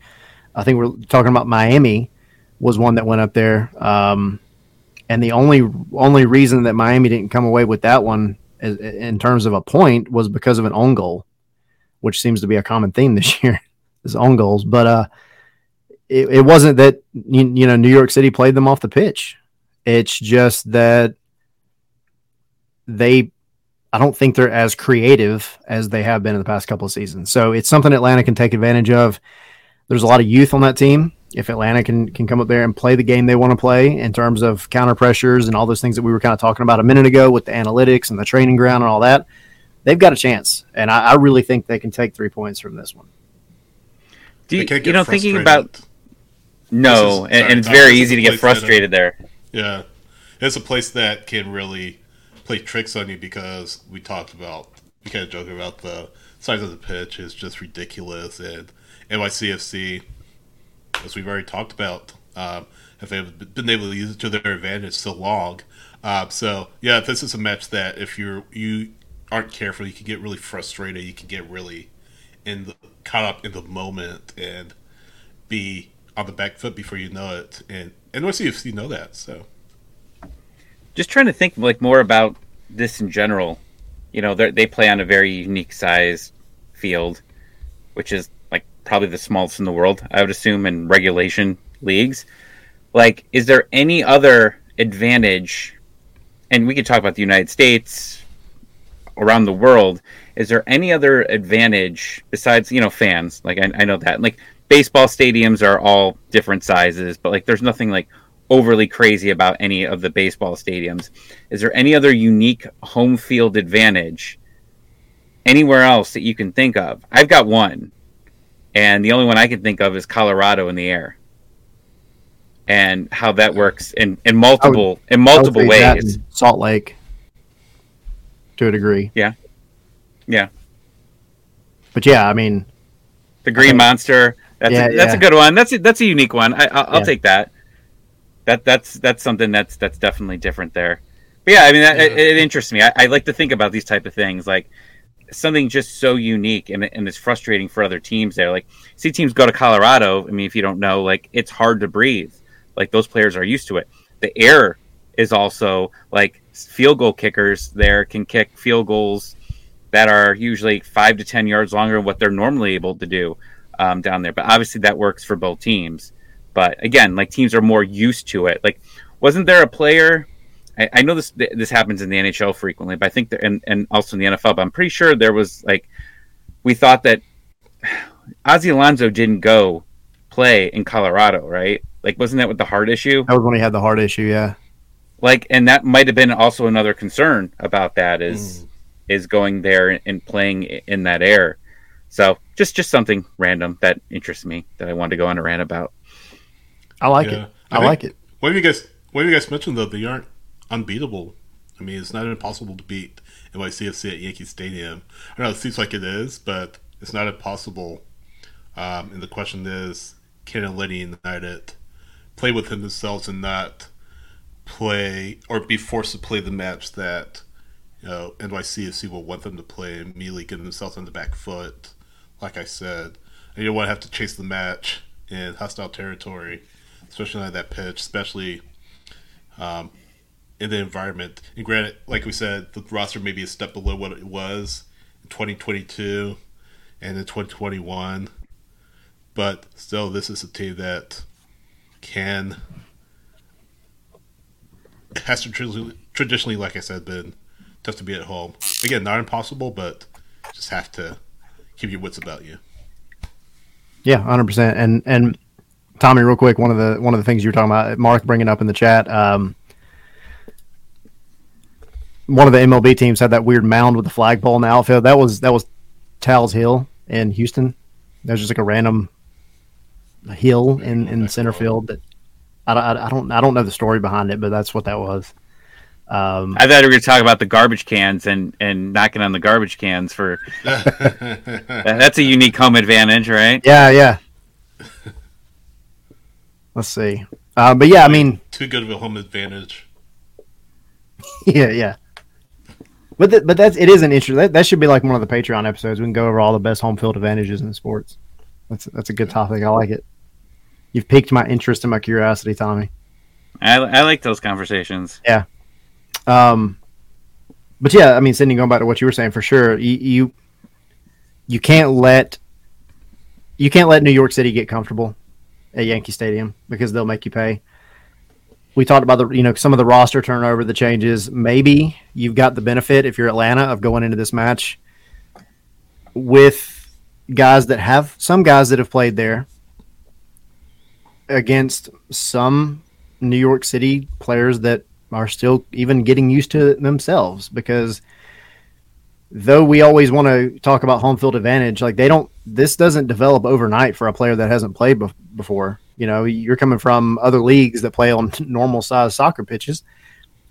I think we're talking about Miami was one that went up there, um, and the only only reason that Miami didn't come away with that one is, in terms of a point was because of an own goal, which seems to be a common theme this year is own goals. But uh, it, it wasn't that you, you know New York City played them off the pitch. It's just that they I don't think they're as creative as they have been in the past couple of seasons. So it's something Atlanta can take advantage of. There's a lot of youth on that team. If Atlanta can can come up there and play the game they want to play in terms of counter pressures and all those things that we were kind of talking about a minute ago with the analytics and the training ground and all that, they've got a chance. And I, I really think they can take three points from this one. Do you, you know, thinking about no, is- and, and it's very easy to get that, uh, frustrated there. Yeah, it's a place that can really play tricks on you because we talked about we kind of joke about the size of the pitch is just ridiculous, and NYCFC, as we've already talked about, um, have been able to use it to their advantage so long. Um, so yeah, this is a match that if you're you aren't careful, you can get really frustrated. You can get really in the, caught up in the moment and be on the back foot before you know it. And and we'll see if you know that, so. just trying to think like more about this in general. You know, they play on a very unique size field, which is like probably the smallest in the world, I would assume, in regulation leagues. Like, is there any other advantage? And we could talk about the United States, around the world. Is there any other advantage besides, you know, fans? Like, I, I know that. Like, baseball stadiums are all different sizes, but like, there's nothing like overly crazy about any of the baseball stadiums. Is there any other unique home field advantage anywhere else that you can think of? I've got one, and the only one I can think of is Colorado in the air, and how that works in in multiple would, in multiple ways. Salt Lake, to a degree. Yeah, yeah. But yeah, I mean, the Green Monster. That's yeah, a, that's yeah. a good one. That's a, that's a unique one. I, will yeah. take that. That that's that's something that's that's definitely different there. But yeah, I mean, that, it, it, interests me. I, I, like to think about these type of things, like something just so unique and, and it's frustrating for other teams there. Like, see teams go to Colorado. I mean, if you don't know, like it's hard to breathe. Like those players are used to it. The air is also like field goal kickers there can kick field goals that are usually five to ten yards longer than what they're normally able to do um, down there. But obviously that works for both teams. But again, like teams are more used to it. Like, wasn't there a player? I, I know this this happens in the NHL frequently, but I think that, and and also in the NFL. But I'm pretty sure there was like we thought that Ozzie Alonso didn't go play in Colorado, right? Like, wasn't that with the heart issue? That was when he had the heart issue, yeah. Like, and that might have been also another concern about that is mm. is going there and playing in that air. So just just something random that interests me that I wanted to go on a rant about. I like yeah. it. I, I like it. What have you guys? What have you guys mentioned though? They aren't unbeatable. I mean, it's not impossible to beat NYCFC at Yankee Stadium. I know it seems like it is, but it's not impossible. Um, and the question is, can Atlanta United play within themselves and not play or be forced to play the match that you know NYCFC will want them to play and immediately get themselves on the back foot? Like I said, you don't want to have to chase the match in hostile territory, especially on that pitch, especially um, in the environment. And granted, like we said, the roster may be a step below what it was in 2022 and in 2021, but still, this is a team that can has traditionally, traditionally, like I said, been tough to be at home. Again, not impossible, but just have to keep your wits about you. Yeah, hundred percent. And and Tommy, real quick, one of the one of the things you were talking about, Mark bringing up in the chat. Um, one of the MLB teams had that weird mound with the flagpole in the outfield. That was that was Tal's Hill in Houston. That was just like a random hill in in center field. That I, I, I don't I don't know the story behind it, but that's what that was. Um, I thought we were going to talk about the garbage cans and, and knocking on the garbage cans for. that's a unique home advantage, right? Yeah, yeah. Let's see, uh, but yeah, I mean, too good of a home advantage. yeah, yeah. But th- but that's it is an interesting. That, that should be like one of the Patreon episodes. We can go over all the best home field advantages in sports. That's that's a good topic. I like it. You've piqued my interest and my curiosity, Tommy. I, I like those conversations. Yeah. Um, but yeah, I mean, Sydney, going back to what you were saying, for sure, you, you you can't let you can't let New York City get comfortable at Yankee Stadium because they'll make you pay. We talked about the you know some of the roster turnover, the changes. Maybe you've got the benefit if you're Atlanta of going into this match with guys that have some guys that have played there against some New York City players that are still even getting used to it themselves because though we always want to talk about home field advantage like they don't this doesn't develop overnight for a player that hasn't played be- before. You know you're coming from other leagues that play on normal size soccer pitches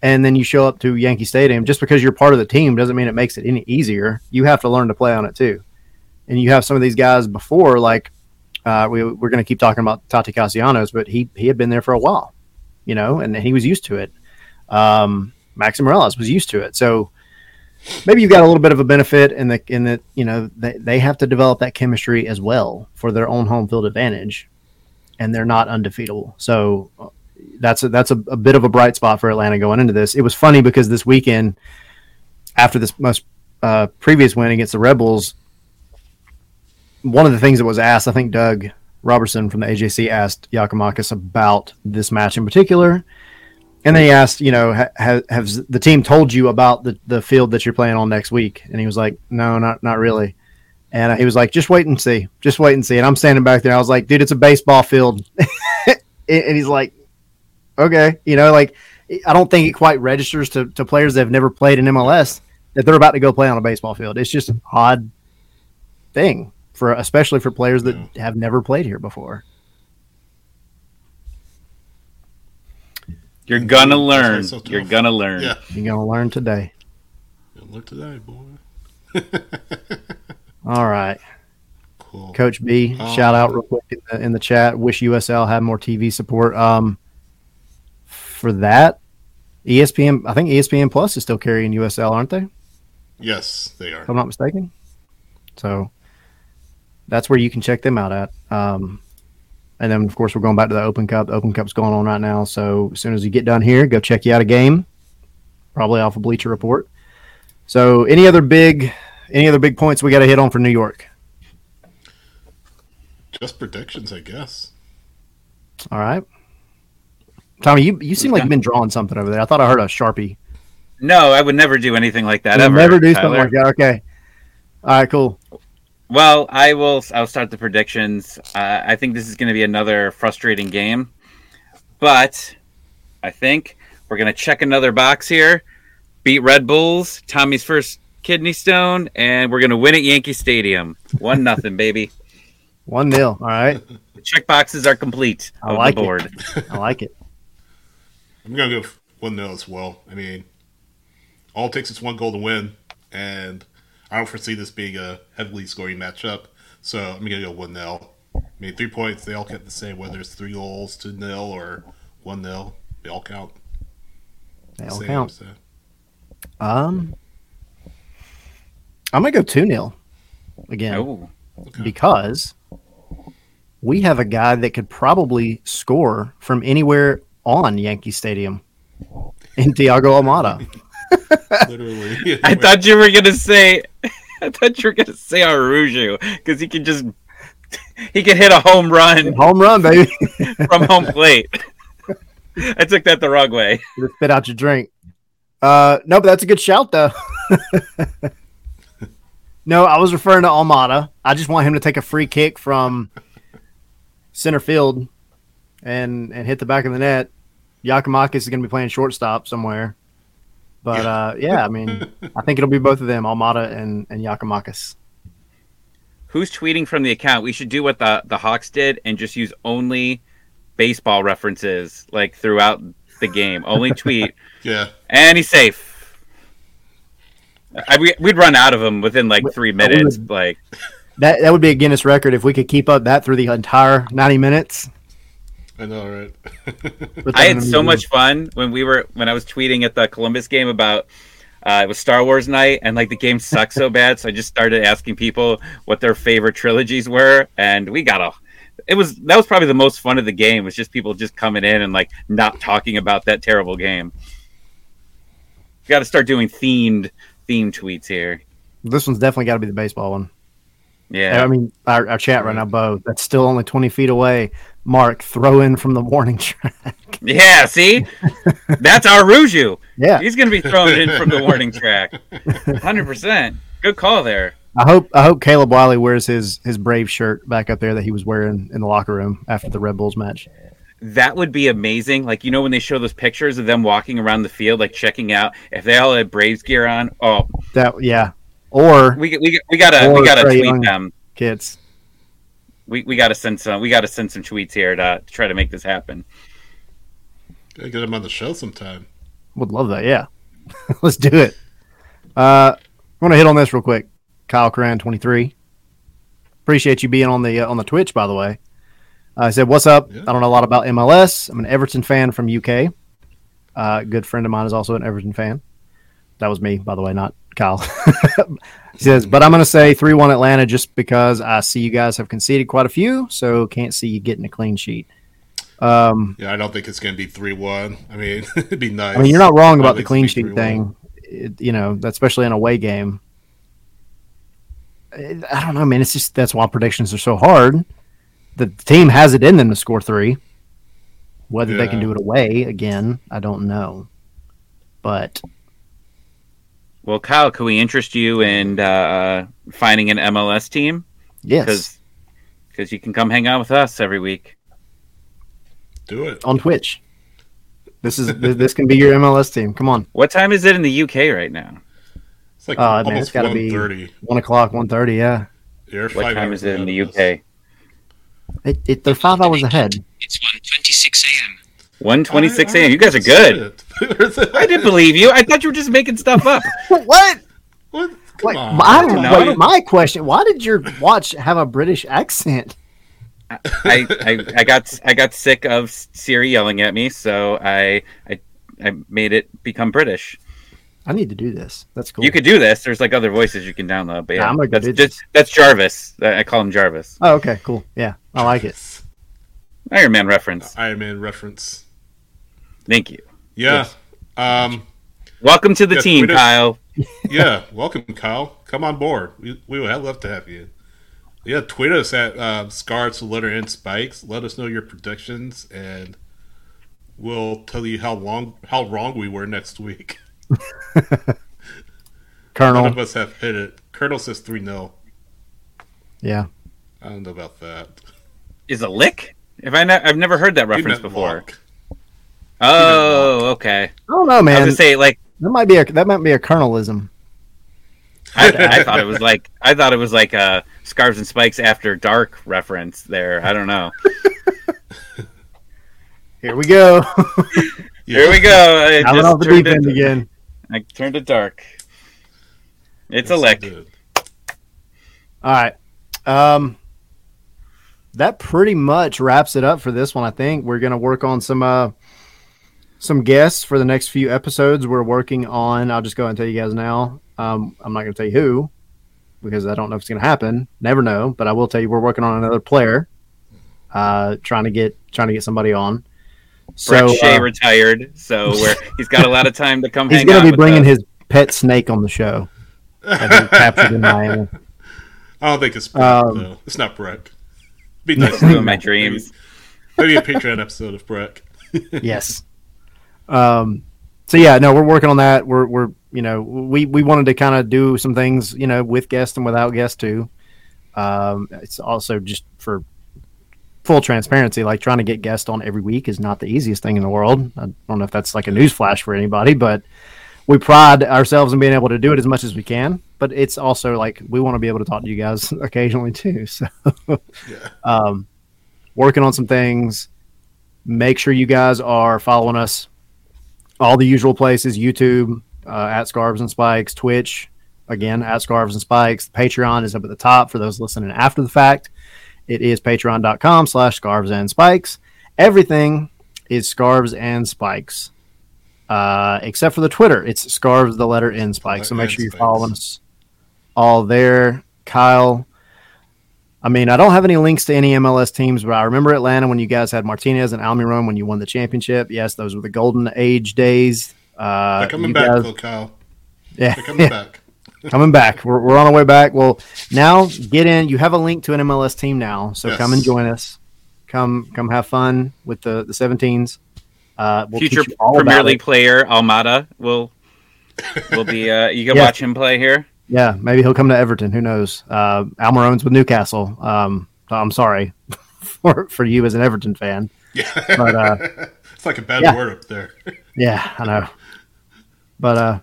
and then you show up to Yankee Stadium just because you're part of the team doesn't mean it makes it any easier. You have to learn to play on it too. And you have some of these guys before like uh, we, we're going to keep talking about Tati Castellanos but he he had been there for a while you know and he was used to it um, Maxi Moralez was used to it. So maybe you've got a little bit of a benefit in the in that you know they, they have to develop that chemistry as well for their own home field advantage, and they're not undefeatable. So uh, that's a, that's a, a bit of a bright spot for Atlanta going into this. It was funny because this weekend, after this most uh, previous win against the Rebels, one of the things that was asked, I think Doug Roberson from the AJC asked Giakoumakis about this match in particular. And then he asked, you know, ha- ha- has the team told you about the, the field that you're playing on next week? And he was like, no, not not really. And he was like, just wait and see, just wait and see. And I'm standing back there. I was like, dude, it's a baseball field. and he's like, okay, you know, like I don't think it quite registers to, to players that have never played in MLS that they're about to go play on a baseball field. It's just an odd thing for especially for players that have never played here before. You're gonna learn. so. You're gonna learn. Yeah. You're gonna learn today. Look today, boy. All right, Cool. Coach B, Um, shout out real quick in the, in the chat. Wish USL had more TV support. Um, for that, ESPN, I think ESPN Plus is still carrying USL, aren't they? Yes, they are. if I'm not mistaken. So that's where you can check them out at. Um, and then, of course, we're going back to the Open Cup. The Open Cup's going on right now. So as soon as you get done here, go check you out a game, probably off a Bleacher Report. So any other big, any other big points we got to hit on for New York? Just predictions, I guess. All right, Tommy, you you seem like you've been drawing something over there. I thought I heard a sharpie. No, I would never do anything like that You'll ever. never do Tyler. something like that. Okay. All right, cool. Well, I will. I'll start the predictions. Uh, I think this is going to be another frustrating game, but I think we're going to check another box here, beat Red Bulls, Tommy's first kidney stone, and we're going to win at Yankee Stadium. One nothing, baby. One nil. All right, The check boxes are complete I of like the it. I like it. I'm gonna go one 0 as well. I mean, all it takes is one goal to win, and I don't foresee this being a heavily scoring matchup. So I'm gonna go one 0 I mean, three points they all count the same, whether it's three goals to nil or one 0 They all count. They the all same, count. so. Um, I'm gonna go two 0 again Oh, Okay. because we have a guy that could probably score from anywhere on Yankee Stadium in Thiago Almada. Literally. I thought you were going to say. I thought you were going to say Araújo because he can just. He can hit a home run Home run, baby! from home plate. I took that the wrong way. Just spit out your drink. Uh, no, but that's a good shout though. no, I was referring to Almada. I just want him to take a free kick from center field and and hit the back of the net. Giakoumakis is going to be playing shortstop somewhere. But Yeah. uh, yeah, I mean, I think it'll be both of them, Almada and and Giakoumakis. Who's tweeting from the account? We should do what the the Hawks did and just use only baseball references like throughout the game. Only tweet, yeah. and he's safe. I, we, we'd run out of them within like three we would- minutes. Like That that would be a Guinness record if we could keep up that through the entire ninety minutes. I know, right? I had so much fun when we were when I was tweeting at the Columbus game about uh, it was Star Wars night and like the game sucked so bad, so I just started asking people what their favorite trilogies were, and we got a. It was that was probably the most fun of the game was just people just coming in and like not talking about that terrible game. Got to start doing themed themed tweets here. This one's definitely got to be the baseball one. Yeah, I mean, our, our chat right now, Bo, that's still only 20 feet away. Mark, throw in from the warning track. yeah. See, that's Araújo. yeah. He's gonna be thrown in from the warning track. Hundred percent. Good call there. I hope I hope Caleb Wiley wears his his Brave shirt back up there that he was wearing in the locker room after the Red Bulls match. That would be amazing. Like you know when they show those pictures of them walking around the field, like checking out if they all had Braves gear on. Oh, That yeah. Or we we we gotta we gotta tweet Young. them. kids. We we gotta send some we gotta send some tweets here to, to try to make this happen. Gotta get him on the show sometime. Would love that. Yeah. Let's do it. Uh, I want to hit on this real quick. Kyle Cran, 23. Appreciate you being on the uh, on the Twitch, by the way. I said, "What's up?" Yeah. I don't know a lot about MLS. I'm an Everton fan from UK. Uh, a good friend of mine is also an Everton fan. That was me, by the way, not Kyle. he says, "But I'm going to say three-one Atlanta just because I see you guys have conceded quite a few, so can't see you getting a clean sheet." Um, Yeah, I don't think it's gonna be three one. I mean, it'd be nice. I mean, you're not wrong about the clean sheet 3-1. thing. It, you know, especially in a away game. I don't know, man. It's just that's why predictions are so hard. The team has it in them to score three. Whether they can do it away again, I don't know. But Well, Kyle, could we interest you in uh, finding an MLS team? yes, Because you can come hang out with us every week. Do it. on Twitch. This is this can be your MLS team. Come on, What time is it in the UK right now? It's like man, it's almost gotta one be- one o'clock, one thirty. Yeah, You're What time is it in the. UK? it, it, they're five hours ahead. It's 1:26 a.m. 1:26 I- I a.m. You guys are good. Good. I didn't believe you. I thought you were just making stuff up. what? What? Come Wait, on. my, No. wait, my question: Why did your watch have a British accent? I, I I got I got sick of Siri yelling at me, so I I I made it become British. I need to do this. That's cool. You could do this. There's like other voices you can download, but Yeah, yeah, I'm gonna that's just that's Jarvis. I call him Jarvis. Oh, okay, cool. Yeah, I like it. Iron Man reference. Iron Man reference. Thank you. Yeah. Um. Welcome to the Yes, team. Kyle. Yeah. Welcome, Kyle. Come on board. We we would love to have you. Yeah. Tweet us at uh, Scarves to letter and Spikes. Let us know your predictions, and we'll tell you how long how wrong we were next week. Colonel, None of us have hit it. Colonel says three 0 Yeah. I don't know about that. Is a lick? If I ne- I've never heard that He reference meant before. walk. Oh, okay. I don't know, I was man. gonna say like That might be a that might be a colonalism. I, I thought it was like I thought it was like a scarves and spikes after dark reference there. I don't know. Here we go. Here we go. I Coming just off the turned deep end it- again. I turned it dark. It's a Yes, lick. he. All right. Um, that pretty much wraps it up for this one. I think we're gonna work on some uh some guests for the next few episodes. We're working on. I'll just go and tell you guys now. Um, I'm not gonna tell you who because I don't know if it's gonna happen. Never know. But I will tell you we're working on another player. Uh, trying to get trying to get somebody on. Brek Shea uh, retired, so where he's got a lot of time to come he's gonna be bringing us. his pet snake on the show. That he captured in Miami. I don't think it's Brek, Um, though. It's not Brek. Be nice. Two of my dreams. Maybe, maybe a Patreon episode of Brek. yes. Um, so yeah, no, we're working on that. We're we're you know we we wanted to kind of do some things you know with guests and without guests too. Um, it's also just for full transparency, like trying to get guests on every week is not the easiest thing in the world. I don't know if that's like a news flash for anybody, but we pride ourselves in being able to do it as much as we can. But it's also like we want to be able to talk to you guys occasionally too. So Yeah. um, working on some things. Make sure you guys are following us all the usual places YouTube, uh, at Scarves and Spikes, Twitch, again, at Scarves and Spikes. Patreon is up at the top for those listening after the fact. It is patreon.com slash scarves and spikes. Everything is scarves and spikes. Uh, except for the Twitter. It's scarves, the letter N spikes. So make sure you're spikes. following us all there. Kyle, I mean, I don't have any links to any MLS teams, but I remember Atlanta when you guys had Martinez and Almiron when you won the championship. Yes, those were the golden age days. Uh, They're coming you back, guys- though, Kyle. yeah, They're coming back. coming back. We're, we're on our way back. Well, now get in. You have a link to an MLS team now, so Yes. come and join us. Come, come have fun with the the 17s. Uh, we'll Future all Premier League it. player Almada will will be. Uh, you can Yeah. watch him play here. Yeah, maybe he'll come to Everton. Who knows? Uh, Almiron's with Newcastle. Um, I'm sorry for for you as an Everton fan. Yeah. But, uh, it's like a bad yeah. word up there. Yeah, I know. But uh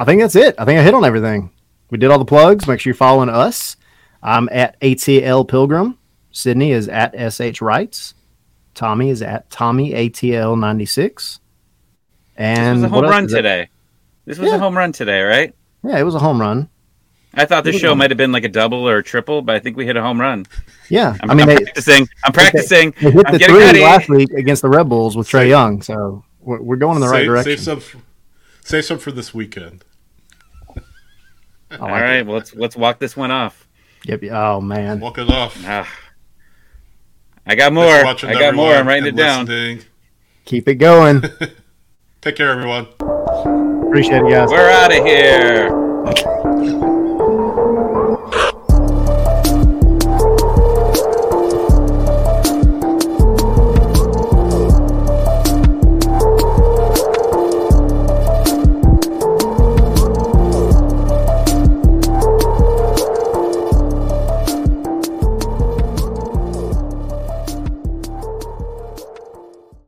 I think that's it. I think I hit on everything. We did all the plugs. Make sure you're following us. I'm at ATL Pilgrim. Sydney is at SH Wrights. Tommy is at Tommy ATL 96. This And was a home run today. This was Yeah. a home run today, right? Yeah, it was a home run. I thought this show might have been like a double or a triple, but I think we hit a home run. Yeah, I'm, I mean I'm they, practicing. I'm practicing. they hit I'm the getting three ready. last week against the Red Bulls with Trey Young, so we're, we're going in the right direction. Save some, for, save some for this weekend. I All like right, it. well, let's let's walk this one off. Yep. Oh man. Walk it off. Ah. I got more. Thanks for watching, I got more. I'm writing it and down. listening. Keep it going. Take care, everyone. Appreciate it, guys. We're out of here.